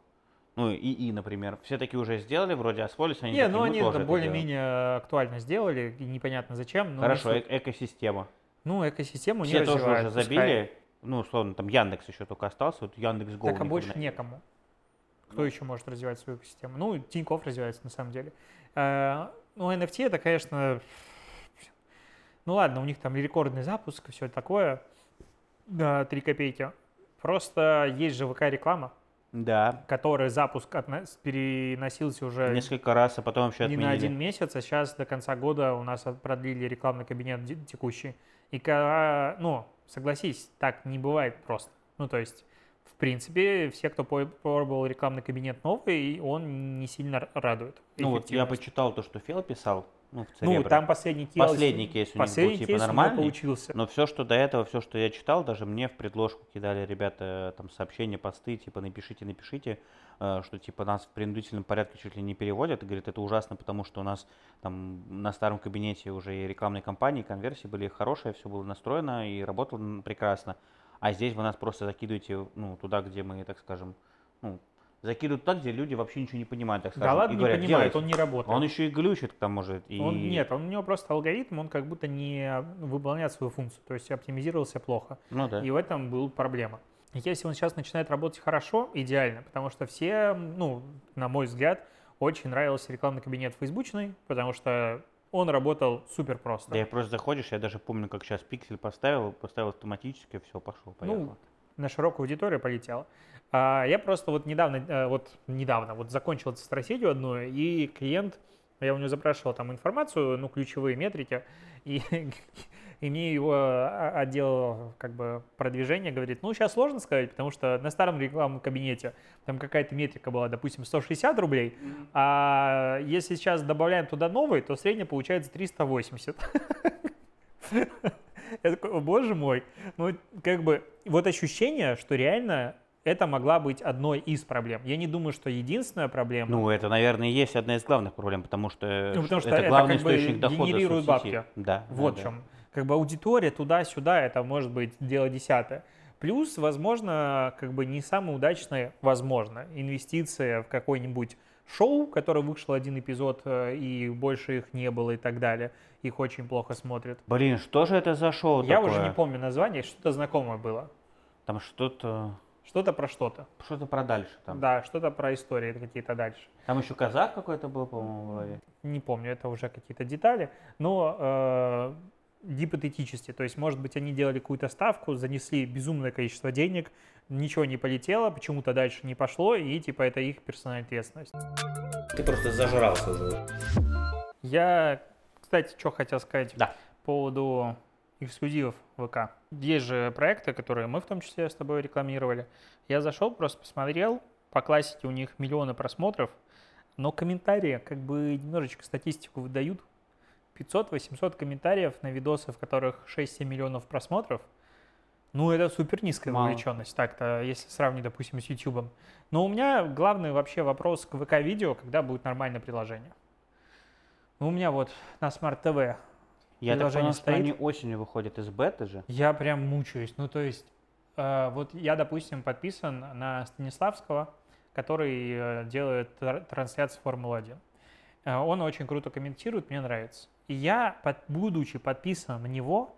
Ну, ИИ, например. Все такие уже сделали, вроде освоились, они Не, такие, ну «Мы они тоже это более-менее актуально сделали, и непонятно зачем. но Хорошо, не э- экосистема. Ну, экосистему не Все тоже развивают, уже пускай. забили. Ну, условно, там Яндекс еще только остался, вот Яндекс. Так, а больше некому. Кто Ну. еще может развивать свою экосистему? Ну, Тинькофф развивается на самом деле. Э, Ну, NFT это, конечно... Ну ладно, у них там рекордный запуск, и все такое. Да, 3 копейки. Просто есть же ВК-реклама, Да, которая запуск отна- переносился уже несколько раз, а потом вообще не отменили. на один месяц, а сейчас до конца года у нас продлили рекламный кабинет текущий. И, ну, согласись, так не бывает просто. Ну, то есть, принципе, все, кто пробовал рекламный кабинет новый, он не сильно радует. Ну, вот я почитал то, что Фел писал, ну, в Ну, там последний кейс... Последний кейс у них был, последний типа, нормальный, получился. Но все, что до этого, все, что я читал, даже мне в предложку кидали ребята там сообщения, посты, типа напишите, напишите, э, что типа нас в принудительном порядке чуть ли не переводят. И говорит, это ужасно, потому что у нас там на старом кабинете уже и рекламные кампании, конверсии были хорошие, все было настроено и работало прекрасно. А здесь вы нас просто закидываете ну, туда, где мы, так скажем, ну, закидывают так, где люди вообще ничего не понимают, так Да скажем. ладно, и не говорят, понимает, «Делайте». он не работает. Он еще и глючит к тому же. И... Он, нет, он, у него просто алгоритм, он как будто не выполняет свою функцию, то есть оптимизировался плохо. Ну да. И в этом была проблема. Если он сейчас начинает работать хорошо, идеально, потому что все, ну, на мой взгляд, очень нравился рекламный кабинет фейсбучный, потому что он работал супер просто. Да, я просто заходишь, я даже помню, как сейчас пиксель поставил, поставил автоматически, все, пошел, поехал. Ну, на широкую аудиторию полетел. А я просто вот недавно, э, вот недавно, вот закончил эту стратегию одну, и клиент, я у него запрашивал там информацию, ну, ключевые метрики, и, и мне его а- отдел как бы продвижения говорит, ну, сейчас сложно сказать, потому что на старом рекламном кабинете там какая-то метрика была, допустим, 160 рублей, а если сейчас добавляем туда новый, то средняя получается 380. Я такой, боже мой. Ну, как бы, вот ощущение, что реально это могла быть одной из проблем. Я не думаю, что единственная проблема. Ну, это, наверное, и есть одна из главных проблем, потому что, Ну, потому что это это главный как бы источник дохода генерирует бабки. Да. вот да, в да. Как бы аудитория туда-сюда, это может быть дело десятое. Плюс, возможно, как бы не самое удачное, возможно, инвестиция в какой-нибудь шоу, которое вышло один эпизод, э, и больше их не было и так далее. Их очень плохо смотрят. Блин, что же это за шоу Я такое? уже не помню название, что-то знакомое было. Там что-то, Что-то про что-то. что-то про дальше там. Да, что-то про истории какие-то дальше. Там еще казах какой-то был, по-моему, в голове. Не помню, это уже какие-то детали, но э, гипотетически, то есть, может быть, они делали какую-то ставку, занесли безумное количество денег, ничего не полетело, почему-то дальше не пошло, и типа это их персональная ответственность. Ты просто зажрался уже. Я, кстати, что хотел сказать Да. по поводу эксклюзивов ВК. Есть же проекты, которые мы в том числе с тобой рекламировали. Я зашел, просто посмотрел, по классике у них миллионы просмотров, но комментарии как бы немножечко статистику выдают. 500-800 комментариев на видосы, в которых 6-7 миллионов просмотров. Ну, это супер низкая Мало. вовлеченность, так-то, если сравнить, допустим, с YouTube. Но у меня главный вообще вопрос к ВК-видео, когда будет нормальное приложение. Ну, у меня вот на Smart TV Я так понял, что стоит? они осенью выходят из беты же. я прям мучаюсь. Ну, то есть, э, вот я, допустим, подписан на Станиславского, который э, делает тр- трансляции Формулы-1. Э, он очень круто комментирует, мне нравится. И я, под- будучи подписан на него,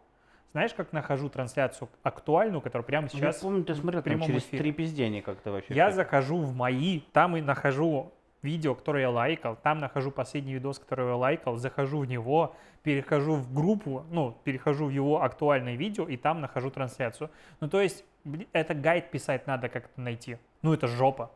знаешь, как нахожу трансляцию актуальную, которая прямо сейчас... я помню, ты смотрел там через эфире. три пиздения как-то вообще. Я захожу в мои, там и нахожу видео, которое я лайкал, там нахожу последний видос, который я лайкал, захожу в него, перехожу в группу, ну, перехожу в его актуальное видео, и там нахожу трансляцию. Ну, то есть, это гайд писать надо как-то найти. Ну, это жопа.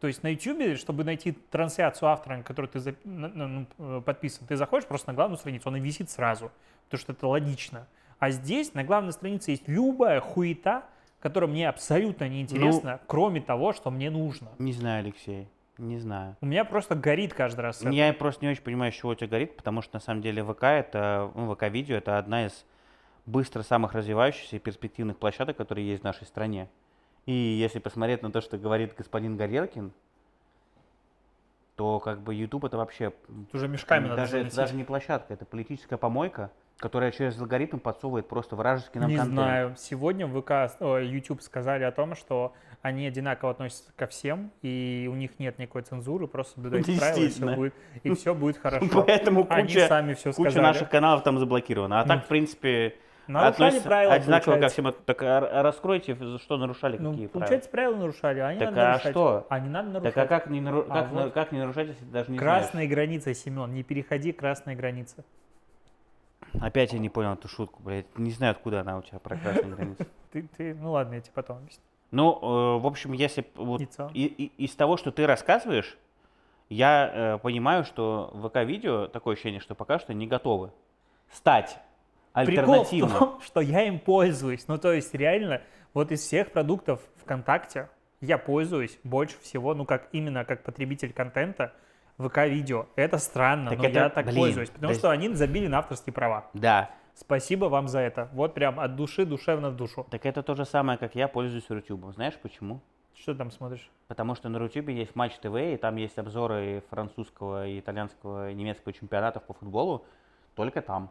То есть на YouTube, чтобы найти трансляцию автора, на которую ты ну, э, подписан, ты заходишь просто на главную страницу, она висит сразу, потому что это логично. А здесь на главной странице есть любая хуета, которая мне абсолютно не интересна, кроме того, что мне нужно. Не знаю, Алексей, не знаю. У меня просто горит каждый раз. это. Я просто не очень понимаю, с чего у тебя горит, потому что на самом деле ВК это, ну, ВК-видео это одна из быстро самых развивающихся и перспективных площадок, которые есть в нашей стране. И если посмотреть на то, что говорит господин Горелкин, то как бы YouTube это вообще Тут уже мешками надо даже, это заносить. даже не площадка, это политическая помойка, которая через алгоритм подсовывает просто вражеский нам Не контент. знаю. Сегодня в ВК, о, YouTube сказали о том, что они одинаково относятся ко всем, и у них нет никакой цензуры, просто соблюдайте правила, и все будет, и все будет хорошо. Поэтому Они куча, сами все куча сказали. наших каналов там заблокирована. А так, в принципе, Нарушали относятся правила, одинаково ко получается. всем. Так а раскройте, за что нарушали, Ну, какие правила. получается, правила нарушали, а не Так надо а нарушать. что? А не надо Так нарушать. а как не, нару- А как, на- вот. как не нарушать, если даже не Красные границы, Семен, не переходи красные границы. знаешь? Опять я не понял эту шутку, блядь. Не знаю, откуда она у тебя про красные границы. Ты, ты, ну ладно, я тебе потом объясню. Ну, э, в общем, если вот и- и- из того, что ты рассказываешь, я э, понимаю, что ВК-видео такое ощущение, что пока что не готовы стать Прикол в том, что я им пользуюсь. Ну, то есть, реально, вот из всех продуктов ВКонтакте я пользуюсь больше всего, ну, как именно как потребитель контента, ВК-видео. Это странно, Так но это, я так блин, пользуюсь, потому то что они забили на авторские права. Да. Спасибо вам за это. Вот прям от души, душевно в душу. Так это то же самое, как я пользуюсь Рутюбом. Знаешь почему? Что ты там смотришь? Потому что на Рутюбе есть Матч ТВ, и там есть обзоры французского, и итальянского, и немецкого чемпионатов по футболу только там.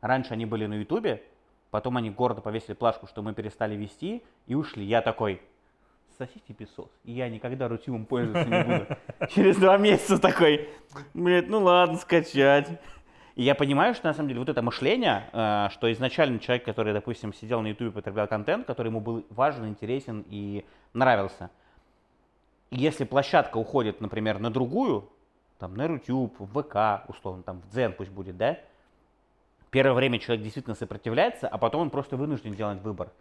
Раньше они были на Ютубе, потом они гордо повесили плашку, что мы перестали вести, и ушли. Я такой, сосите песос. И я никогда рутюбом пользоваться не буду. Через два месяца такой, блядь, ну ладно, скачать. И я понимаю, что на самом деле вот это мышление, э, что изначально человек, который, допустим, сидел на YouTube и потреблял контент, который ему был важен, интересен и нравился, если площадка уходит, например, на другую, там, на YouTube, в ВК, условно, там, в Дзен пусть будет, да, первое время человек действительно сопротивляется, а потом он просто вынужден делать выбор.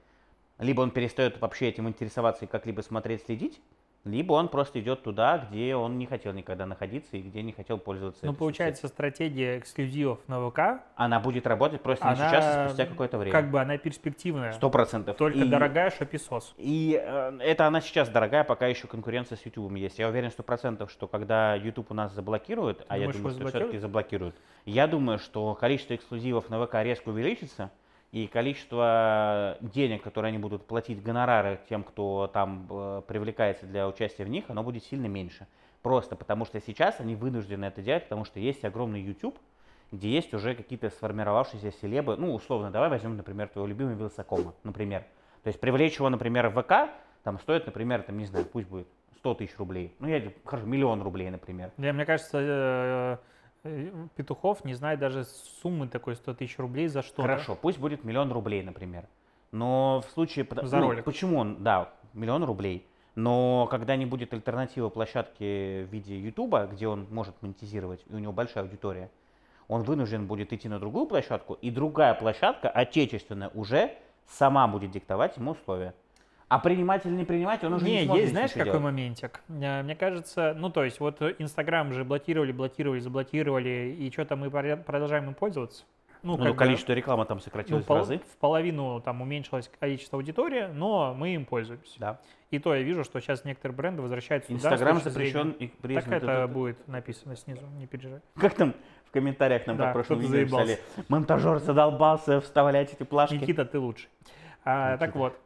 Либо он перестает вообще этим интересоваться и как-либо смотреть, следить, либо он просто идет туда, где он не хотел никогда находиться и где не хотел пользоваться. Ну, получается, стратегия эксклюзивов на ВК, Она будет работать просто не она сейчас, а спустя какое-то время. как бы она перспективная. Сто процентов. Только И- дорогая шописос. И э, это она сейчас дорогая, пока еще конкуренция с YouTube есть. Я уверен сто процентов, что когда YouTube у нас заблокирует, а я Думаешь, думаю, его что все-таки заблокируют, я думаю, что количество эксклюзивов на ВК резко увеличится, и количество денег, которые они будут платить гонорары тем, кто там э, привлекается для участия в них, оно будет сильно меньше. Просто потому что сейчас они вынуждены это делать, потому что есть огромный YouTube, где есть уже какие-то сформировавшиеся селебы. Ну, условно, давай возьмем, например, твоего любимого Вилсакома, например. То есть привлечь его, например, в ВК, там стоит, например, там, не знаю, пусть будет 100 тысяч рублей. Ну, я, хорошо, миллион рублей, например. Я, мне кажется, э, Петухов не знает даже суммы такой 100 тысяч рублей за что Хорошо, пусть будет миллион рублей, например. Но в случае... За ну, ролик. Почему он, да, миллион рублей. Но когда не будет альтернативы площадке в виде Ютуба, где он может монетизировать, и у него большая аудитория, он вынужден будет идти на другую площадку, и другая площадка, отечественная, уже сама будет диктовать ему условия. А принимать или не принимать, он уже не, Не, сможет есть, знаешь, какой делать. моментик? Э, Мне кажется, ну, то есть, вот Инстаграм же блокировали, блокировали, заблокировали, и что-то мы продолжаем им пользоваться. Ну, как бы, количество рекламы там ну, сократилось пол- в разы. в половину там уменьшилось количество аудитории, но мы им пользуемся. Да. И то я вижу, что сейчас некоторые бренды возвращаются туда. Инстаграм точки зрения- запрещен и Так это тут- будет написано снизу, не переживай. Как там в комментариях нам Да, кто-то видео писали, монтажер задолбался вставлять эти плашки. Никита, ты лучший. А, так Никита. вот,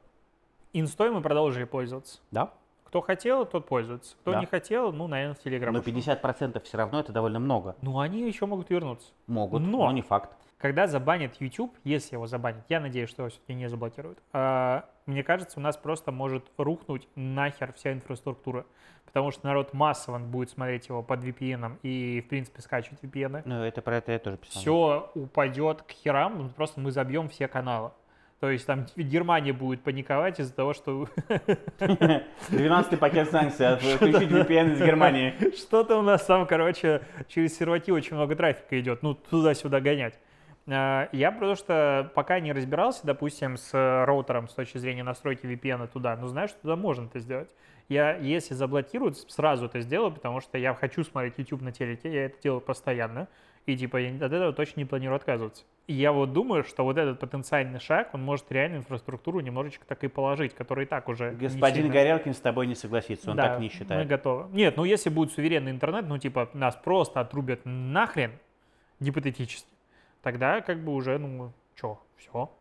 инстой мы продолжили пользоваться. Да. Кто хотел, тот пользуется. Кто Да. не хотел, ну, наверное, в Телеграм. Но ушел. 50% все равно это довольно много. Ну, они еще могут вернуться. Могут, Но- но, не факт. Когда забанят YouTube, если его забанят, я надеюсь, что его все-таки не заблокируют, а, мне кажется, у нас просто может рухнуть нахер вся инфраструктура. Потому что народ массово будет смотреть его под VPN и, в принципе, скачивать VPN. Ну, это про это я тоже писал. Все упадет к херам, просто мы забьем все каналы. То есть там Германия будет паниковать из-за того, что 12-й пакет санкций, отключить VPN из Германии. Что-то у нас там, короче, через серваки очень много трафика идет, ну, туда-сюда гонять. А, Я просто пока не разбирался, допустим, с роутером с точки зрения настройки VPN туда, но знаю, что туда можно это сделать. Я, если заблокируют, сразу это сделаю, потому что я хочу смотреть YouTube на телеке, я это делаю постоянно, и типа я от этого точно не планирую отказываться. И я вот думаю, что вот этот потенциальный шаг, он может реально инфраструктуру немножечко так и положить, которая и так уже Господин сильно- Горелкин с тобой не согласится, он да, так не Мы считает. готовы. Нет, ну если будет суверенный интернет, ну типа нас просто отрубят нахрен, гипотетически, тогда как бы уже, ну, чё, все.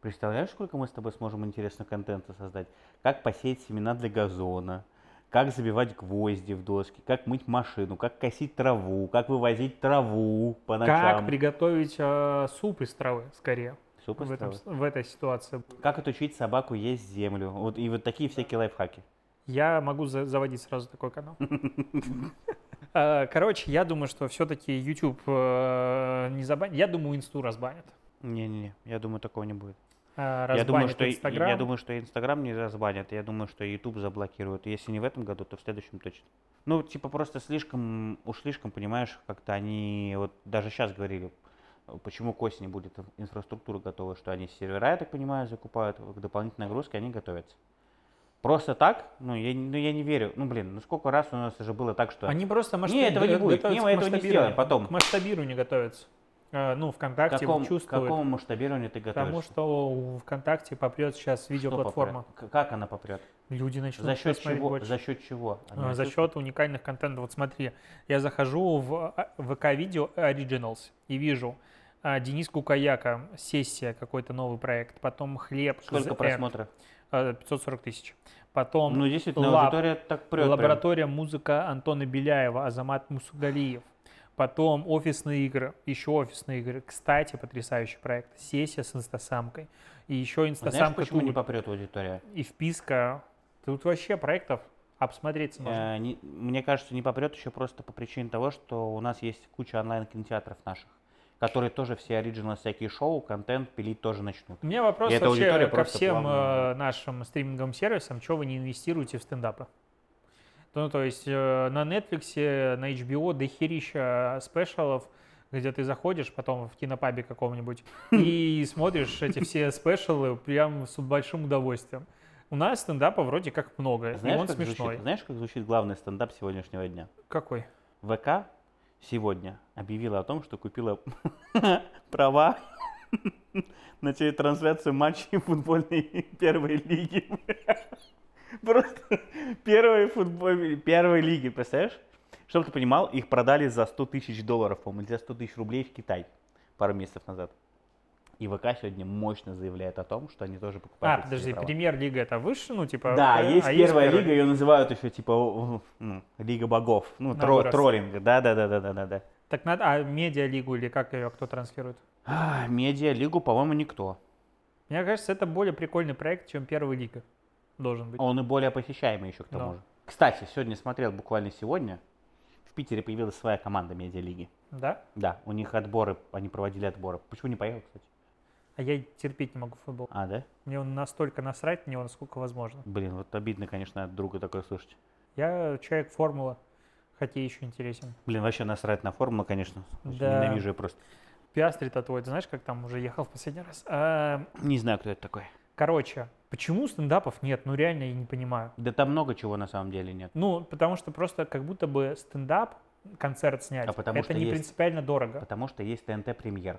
Представляешь, сколько мы с тобой сможем интересного контента создать? Как посеять семена для газона, как забивать гвозди в доски, как мыть машину, как косить траву, как вывозить траву по Как ночам. приготовить э, суп из травы, скорее, Суп из в, этом, травы. в этой ситуации. Как отучить собаку есть землю. Вот, и вот такие всякие лайфхаки. Я могу за- заводить сразу такой канал. Э, Короче, я думаю, что все-таки YouTube э, не забанит. Я думаю, инсту разбанят. Не-не-не, я думаю, такого не будет. Э, Я думаю, разбанят что, Инстаграм. я думаю, что Инстаграм не разбанят, я думаю, что YouTube заблокируют. Если не в этом году, то в следующем точно. Ну, типа просто слишком, уж слишком, понимаешь, как-то они, вот даже сейчас говорили, почему к осени будет ин- инфраструктура готова, что они сервера, я так понимаю, закупают, к дополнительной нагрузке они готовятся. Просто так, ну я, не- ну, я не верю. Ну, блин, ну сколько раз у нас уже было так, что... Они просто масштаб... Не, этого не будет. Не, мы этого не сделаем потом. К масштабированию готовятся. Э, Ну, ВКонтакте какому, к чувствуют. какому масштабированию ты готовишься? Потому что ВКонтакте попрет сейчас видеоплатформа. попрет? Как она попрет? Люди начнут За счет чего? больше. За счет чего? Они А, За отсутствуют? счет уникальных контентов. Вот смотри, я захожу в а, ВК-видео Originals и вижу а, Денис Кукаяка, сессия, какой-то новый проект, потом Хлеб, Сколько просмотров? а, 540 тысяч. Потом Ну, действительно, Лаб, аудитория так прет. прям. лаборатория музыка Антона Беляева, Азамат Мусугалиев. Потом офисные игры, еще офисные игры. Кстати, потрясающий проект. Сессия с инстасамкой. И еще А Знаешь, инстасамка почему не тут, попрет аудитория? и вписка Тут вообще проектов обсмотреться можно. Э, не- мне кажется, не попрет еще просто по причине того, что у нас есть куча онлайн-кинотеатров наших, которые тоже все оригиналы, всякие шоу, контент пилить тоже начнут. У меня вопрос И вообще ко всем плавно- э, нашим стриминговым сервисам, что вы не инвестируете в стендапы? Ну, то есть э, на Netflix, на HBO дохерища спешалов, где ты заходишь потом в кинопабе каком-нибудь и смотришь эти все спешалы прям с большим удовольствием. У нас стендапа вроде как много, и Знаешь он как, смешной. звучит, знаешь, как звучит главный стендап сегодняшнего дня? Какой? ВК сегодня объявила о том, что купила права на телетрансляцию матчей футбольной первой лиги. Просто первой футбольной первой лиги, представляешь? Чтобы ты понимал, их продали за 100 тысяч долларов, по-моему, или за 100 тысяч рублей в Китай пару месяцев назад. И ВК сегодня мощно заявляет о том, что они тоже А, покупают эти подожди, права. премьер-лига это выше, ну, типа... Да, э, есть а первая первая лига, ее называют еще типа ну, Лига богов. Ну, тро- троллинг. Да, да, да, да, да, да, да. Так надо, а медиа-лигу или как ее кто транслирует? А, Медиа-лигу, по-моему, никто. Мне кажется, это более прикольный проект, чем первая лига должен быть. Он и более посещаемый еще к тому Да. же. Кстати, сегодня смотрел, буквально сегодня, в Питере появилась своя команда Медиа-лиги. Да? Да, у них отборы, они проводили отборы. Почему не поехал, кстати? А я терпеть не могу футбол. А, да? Мне он настолько насрать, мне он насколько возможно. Блин, вот обидно, конечно, от друга такое слышать. Я человек формула, хотя еще интересен. Блин, вообще насрать на формулу, конечно. Да. Ненавижу ее просто. Пиастри-то твой, ты знаешь, как там уже ехал в последний раз? А, Не знаю, кто это такой. короче, почему стендапов нет? Ну реально я не понимаю. Да там много чего на самом деле нет. Ну, потому что просто как будто бы стендап, концерт снять, А потому это что не есть- принципиально дорого. Потому что есть ТНТ Премьер.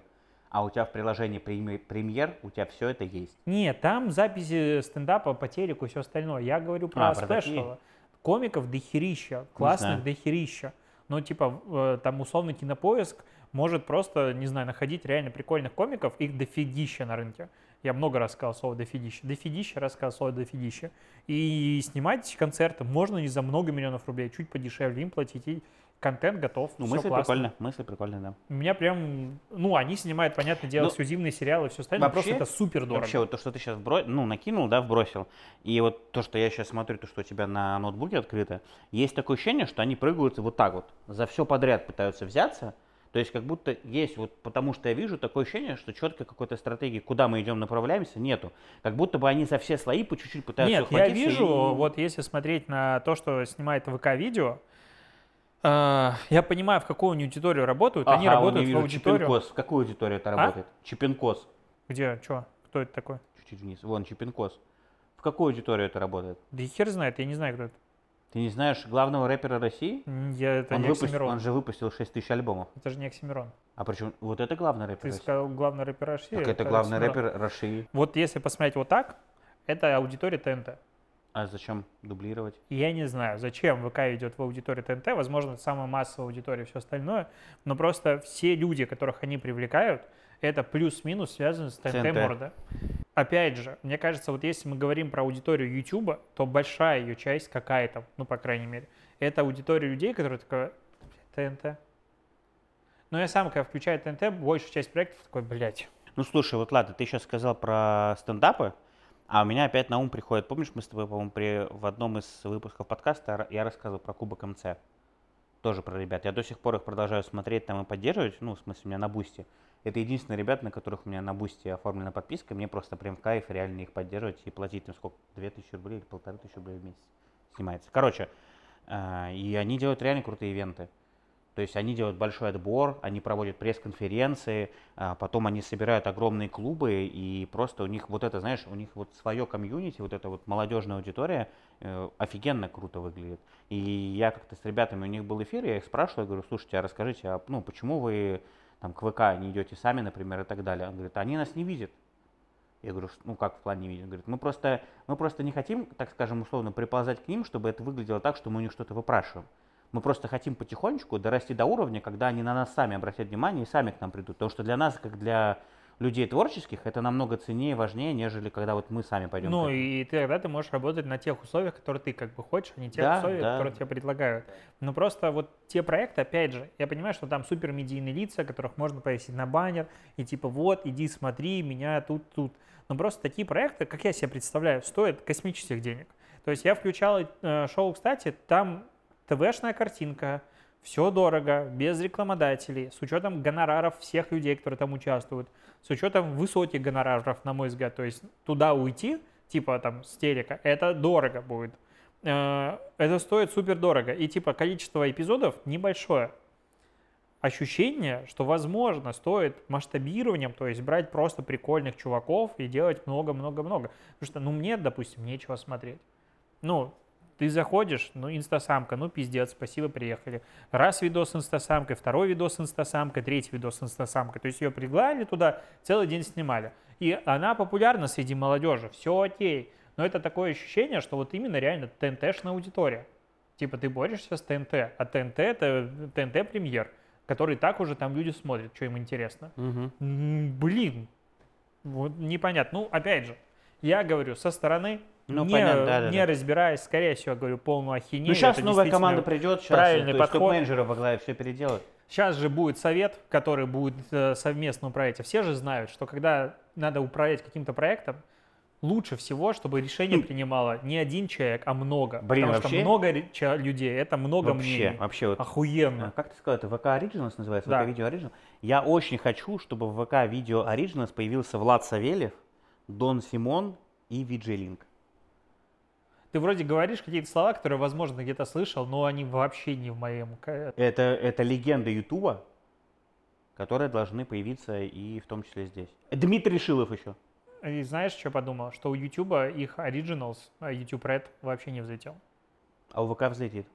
А у тебя в приложении Премьер, у тебя все это есть. Нет, там записи стендапа по телеку и все остальное. Я говорю про А, спешалы. Комиков дохерища, классных дохерища. Ну, типа, э, там условно кинопоиск может просто, не знаю, находить реально прикольных комиков, их дофигища на рынке. Я много раз сказал слово дофигища. Дофигища раз сказал слово дофигища. И снимать концерты можно не за много миллионов рублей, чуть подешевле им платить, и контент готов. Ну, всё мысль классно. прикольная, мысль прикольная, да. У меня прям, ну, они снимают, понятное дело, Ну, эксклюзивные сериалы и все остальное, вообще- просто это супер дорого. Вообще, вот то, что ты сейчас ну, накинул, да, вбросил, и вот то, что я сейчас смотрю, то, что у тебя на ноутбуке открыто, есть такое ощущение, что они прыгают вот так вот, за все подряд пытаются взяться, то есть как будто есть, вот потому что я вижу такое ощущение, что четко какой-то стратегии, куда мы идем, направляемся, нету. Как будто бы они за все слои по чуть-чуть пытаются Нет, я вижу, и- вот если смотреть на то, что снимает ВК-видео, э, я понимаю, в какую они аудиторию работают. они Ага, вон работают я в вижу аудиторию. Чипинкос. В какую аудиторию это А? работает? Чипинкос. Где, что, кто это такой? Чуть-чуть вниз. Вон, Чипинкос. В какую аудиторию это работает? Да и хер знает, я не знаю, кто это. Ты не знаешь главного рэпера России? Я, это Он, не выпустил, Оксимирон. он же выпустил 6 тысяч альбомов. Это же не Оксимирон. А причем вот это главный рэпер Ты России? сказал главный рэпер России. Так это главный Оксимирон. рэпер России. Вот если посмотреть вот так, это аудитория ТНТ. А зачем дублировать? Я не знаю, зачем ВК идет в аудиторию ТНТ, возможно, это самая массовая аудитория и все остальное, но просто все люди, которых они привлекают, это плюс-минус связано с ТНТ, ТНТ. морда. Опять же, мне кажется, вот если мы говорим про аудиторию YouTube, то большая ее часть какая-то, ну, по крайней мере, это аудитория людей, которые такая, ТНТ. Но я сам, когда включаю ТНТ, большая часть проектов такой, блядь, Ну слушай, вот ладно, ты сейчас сказал про стендапы, а у меня опять на ум приходит, помнишь, мы с тобой, по-моему, при, в одном из выпусков подкаста я рассказывал про Кубок МЦ. Тоже про ребят. Я до сих пор их продолжаю смотреть там и поддерживать, ну, в смысле, у меня на Boosty. Это единственные ребята, на которых у меня на Boosty оформлена подписка, мне просто прям в кайф реально их поддерживать и платить им сколько, 2000 рублей или полторы тысячи рублей в месяц снимается. Короче, э, и они делают реально крутые ивенты. То есть они делают большой отбор, они проводят пресс-конференции, а потом они собирают огромные клубы, и просто у них вот это, знаешь, у них вот свое комьюнити, вот эта вот молодежная аудитория э, офигенно круто выглядит. И я как-то с ребятами, у них был эфир, я их спрашиваю, я говорю, слушайте, а расскажите, а, ну, почему вы там к ВК не идете сами, например, и так далее. Он говорит, они нас не видят. Я говорю, «Ш- ну как в плане не видят? Он говорит, мы просто, мы просто не хотим, так скажем, условно, приползать к ним, чтобы это выглядело так, что мы у них что-то выпрашиваем. Мы просто хотим потихонечку дорасти до уровня, когда они на нас сами обратят внимание и сами к нам придут. Потому что для нас, как для людей творческих, это намного ценнее, важнее, нежели когда вот мы сами пойдем. Ну и тогда ты можешь работать на тех условиях, которые ты как бы хочешь, а не тех Да, условиях, да. которые тебе предлагают. Но просто вот те проекты, опять же, я понимаю, что там супер медийные лица, которых можно повесить на баннер и типа вот, иди смотри, меня тут, тут. Но просто такие проекты, как я себе представляю, стоят космических денег. То есть я включал э, шоу, кстати, там ТВшная картинка, все дорого, без рекламодателей, с учетом гонораров всех людей, которые там участвуют, с учетом высоких гонораров, на мой взгляд. То есть туда уйти, типа там с телека, это дорого будет. Э, это стоит супер дорого. И типа количество эпизодов небольшое. Ощущение, что возможно стоит масштабированием, то есть брать просто прикольных чуваков и делать много-много-много. Потому что, ну, мне, допустим, нечего смотреть. Ну, ты заходишь, ну, инстасамка, ну, пиздец, спасибо, приехали. Раз видос с инстасамкой, второй видос с инстасамкой, третий видос с инстасамкой. То есть ее пригласили туда, целый день снимали. И она популярна среди молодежи, все окей. Но это такое ощущение, что вот именно реально ТНТшная аудитория. Типа ты борешься с ТНТ, а ТНТ это ТНТ премьер, который так уже там люди смотрят, что им интересно. М, Блин, вот непонятно. Ну, опять же, я говорю со стороны, Ну, не, понятно, да, да, не да. разбираясь, скорее всего, говорю полную ахинею. Ну, сейчас Это новая команда придет, сейчас правильный то подход. топ-менеджеры во главе все переделают. Сейчас же будет совет, который будет э, совместно управлять. А все же знают, что когда надо управлять каким-то проектом, лучше всего, чтобы решение принимало не один человек, а много. Хм. Блин, Потому вообще- что много людей, это много Вообще, мнений. вообще вот. Охуенно. А, Как ты сказал, это ВК Originals называется? Да. ВК Видео Originals? Я очень хочу, чтобы в ВК Видео Originals появился Влад Савельев, Дон Симон и Виджей Линк. Ты вроде говоришь какие-то слова, которые, возможно, где-то слышал, но они вообще не в моем... Это, это легенда Ютуба, которые должны появиться и в том числе здесь. Дмитрий Шилов еще. И знаешь, что подумал? Что у YouTube их Originals, а YouTube Red вообще не взлетел. А у ВК взлетит.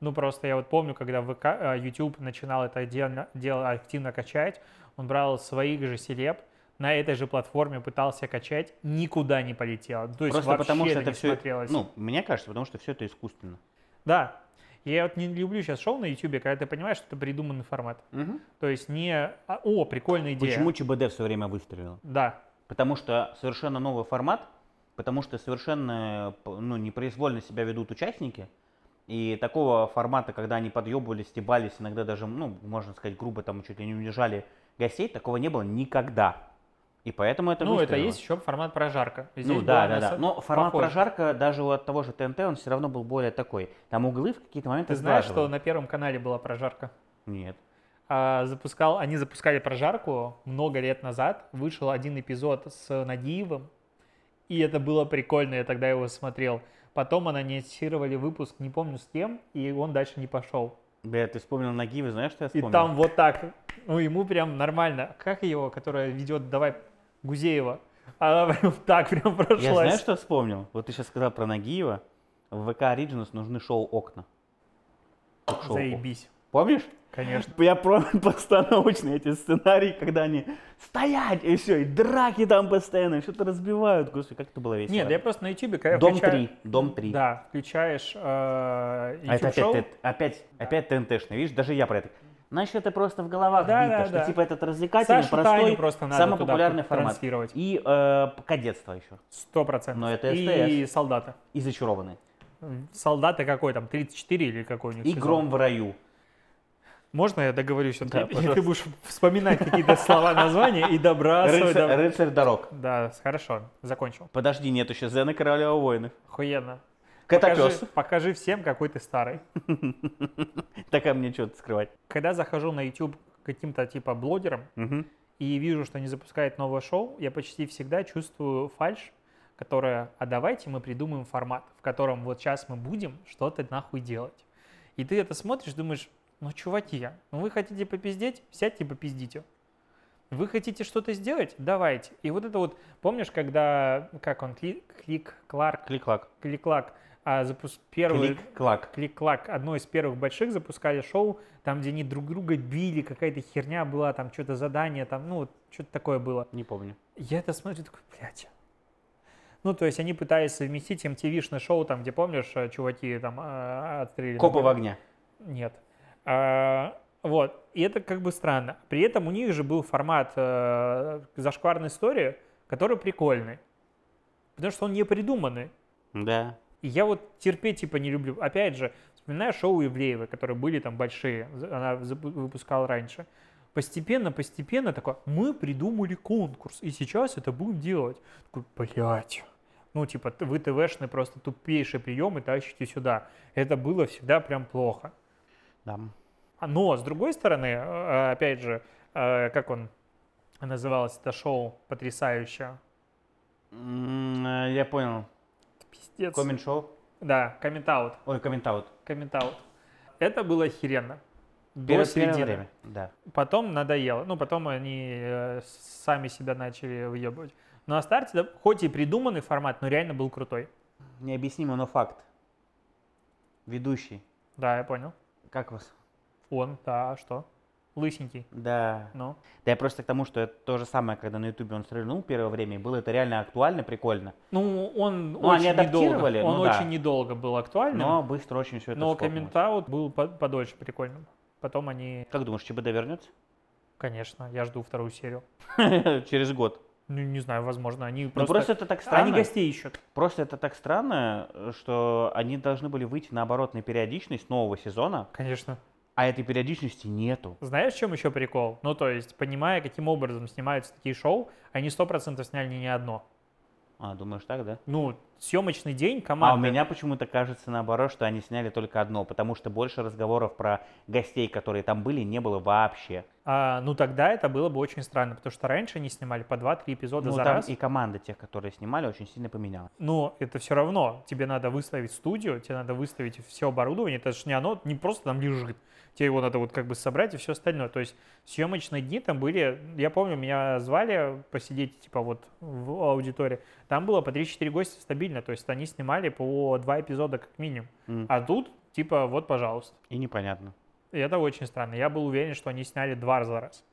Ну, просто я вот помню, когда ВК, YouTube начинал это дело, дело активно качать, он брал своих же селеб, на этой же платформе пытался качать, никуда не полетело. То есть Просто потому что это все, смотрелось. ну, мне кажется, потому что все это искусственно. Да. Я вот не люблю сейчас шоу на YouTube, когда ты понимаешь, что это придуманный формат. То есть не а, «О, прикольная идея». Почему ЧБД все время выстрелил? Да. Потому что совершенно новый формат, потому что совершенно ну, непроизвольно себя ведут участники. И такого формата, когда они подъебывались, стебались, иногда даже, ну, можно сказать, грубо там чуть ли не унижали гостей, такого не было никогда. И поэтому это ну, это выстрелило. есть еще формат прожарка. Здесь Ну да, да, да. Но формат похожа. прожарка даже от того же ТНТ, он все равно был более такой. Там углы в какие-то моменты Ты знаешь, что сглаживали. на Первом канале была прожарка? Нет. А, запускал, они запускали прожарку много лет назад. Вышел один эпизод с Нагиевым, и это было прикольно, я тогда его смотрел. Потом анонсировали выпуск, не помню с кем, и он дальше не пошел. Бля, ты вспомнил Нагиева, знаешь, что я И вспомнил? там вот так, ну ему прям нормально. Как его, которая ведет, давай, Гузеева? Она прям так прям прошлась. Я знаешь, что вспомнил? Вот ты сейчас сказал про Нагиева. В ВК Origins нужны шоу «Окна». Ток-шоу Заебись, Помнишь? конечно. Я про постановочные эти сценарии, когда они стоять, и все, и драки там постоянно, что-то разбивают. Господи, как это было весело. Нет, я просто на ютубе, когда Дом включаю- 3, Дом 3. Да, включаешь э, А это опять, опять, опять ТНТшный, видишь, даже я про это. Значит, это просто в головах Да, бито, да, что да. типа этот развлекательный, Сашу простой, Таню просто надо самый популярный формат. И э, кадетство еще. Сто процентов. Но это И солдаты. И зачарованный. Солдаты какой там, 34 или какой у них И сезон? гром в раю. Можно я договорюсь? что Да, ты, ты будешь вспоминать какие-то слова, названия и добрасывать. Рыцарь, да. рыцарь дорог. Да, хорошо, закончил. Подожди, нет еще Зена Королева воинов. Охуенно. Покажи, Котопес. покажи всем, какой ты старый. Так а мне что-то скрывать. Когда захожу на YouTube каким-то типа блогерам Мгм. и вижу, что они запускают новое шоу, я почти всегда чувствую фальш, которая, а давайте мы придумаем формат, в котором вот сейчас мы будем что-то нахуй делать. И ты это смотришь, думаешь, ну, чуваки, ну вы хотите попиздеть, сядьте и попиздите. Вы хотите что-то сделать? Давайте. И вот это вот, помнишь, когда, как он, Кли- Клик, Кларк, Клик-клак. Клик-клак, а, запус... первый, Клик-клак. Клик-клак, одно из первых больших запускали шоу, там, где они друг друга били, какая-то херня была, там что-то задание, там, ну, вот что-то такое было. Не помню. Я это смотрю, такой, блядь. Ну, то есть они пытались совместить MTV-шное шоу, там, где, помнишь, э, чуваки там э, отстреляли. Копы в огне. Нет. А, вот. И это как бы странно. При этом у них же был формат э, зашкварной истории, который прикольный. Потому что он не придуманный. Да. И я вот терпеть типа не люблю. Опять же, вспоминаю шоу Ивлеевой, которые были там большие, она выпускала раньше. Постепенно, постепенно такой, мы придумали конкурс, и сейчас это будем делать. Такой, блядь, Ну, типа, вы ТВшные просто тупейшие приемы тащите сюда. Это было всегда прям плохо. Да. А, Но, с другой стороны, э, опять же, э, как он называлось, это шоу потрясающее. Э, Я понял. Пиздец. Коммент шоу. Да, коммент-аут. Ой, коммент-аут. Коммент-аут. Это было охеренно. До середины. время. Да. Потом надоело. Ну, потом они э, сами себя начали выебывать. Но на старте, да, хоть и придуманный формат, но реально был крутой. Необъяснимо, но факт. Ведущий. Да, я понял. Как вас? Он, да, а что? Лысенький. Да. Ну, Да я просто к тому, что это то же самое, когда на Ютубе он стрельнул первое время, было это реально актуально, прикольно. ну он Ну, они очень недолго. адаптировали, Он ну да. очень недолго был актуальным. Но быстро очень все это Но комментаут был по- подольше прикольным. Потом они, Как думаешь, ЧБД вернется? конечно, я жду вторую серию. Через год. Ну, не знаю, возможно, они Ну просто... просто это так странно. Они гостей ищут. Просто это так странно, что они должны были выйти на оборотную периодичность нового сезона, Конечно. А этой периодичности нету. Знаешь, в чем еще прикол? Ну, то есть, понимая, каким образом снимаются такие шоу, они сто процентов сняли не одно. А, думаешь так, да? Ну, съемочный день А у команды... меня почему-то кажется наоборот, что они сняли только одно, потому что больше разговоров про гостей, которые там были, не было вообще. А, ну, тогда это было бы очень странно, потому что раньше они снимали по 2-3 эпизода Ну, за там раз. и команда тех, которые снимали, очень сильно поменялась. Но это все равно. Тебе надо выставить студию, тебе надо выставить все оборудование. Это же не оно не просто там лежит. Тебе его надо вот как бы собрать и все остальное. То есть съемочные дни там были... Я помню, меня звали посидеть типа вот в аудитории. Там было по 3-4 гостя стабильно. То есть они снимали по два эпизода как минимум. М. А тут типа вот, пожалуйста. И непонятно. И это очень странно. Я был уверен, что они сняли два за раз.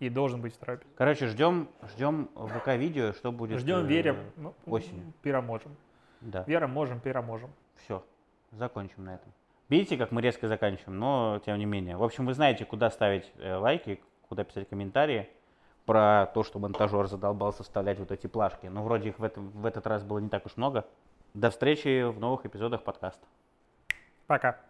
И должен быть второй эпизод. Короче, ждем, ждем ВК-видео, что будет. Ждем, э, верим. Ну, осенью. Пира можем. Да, Вера можем, пира можем. все, закончим на этом. Видите, как мы резко заканчиваем, но тем не менее. В общем, вы знаете, куда ставить э, лайки, куда писать комментарии про то, что монтажер задолбался вставлять вот эти плашки. Но вроде их в, этом, в этот раз было не так уж много. До встречи в новых эпизодах подкаста. Пока.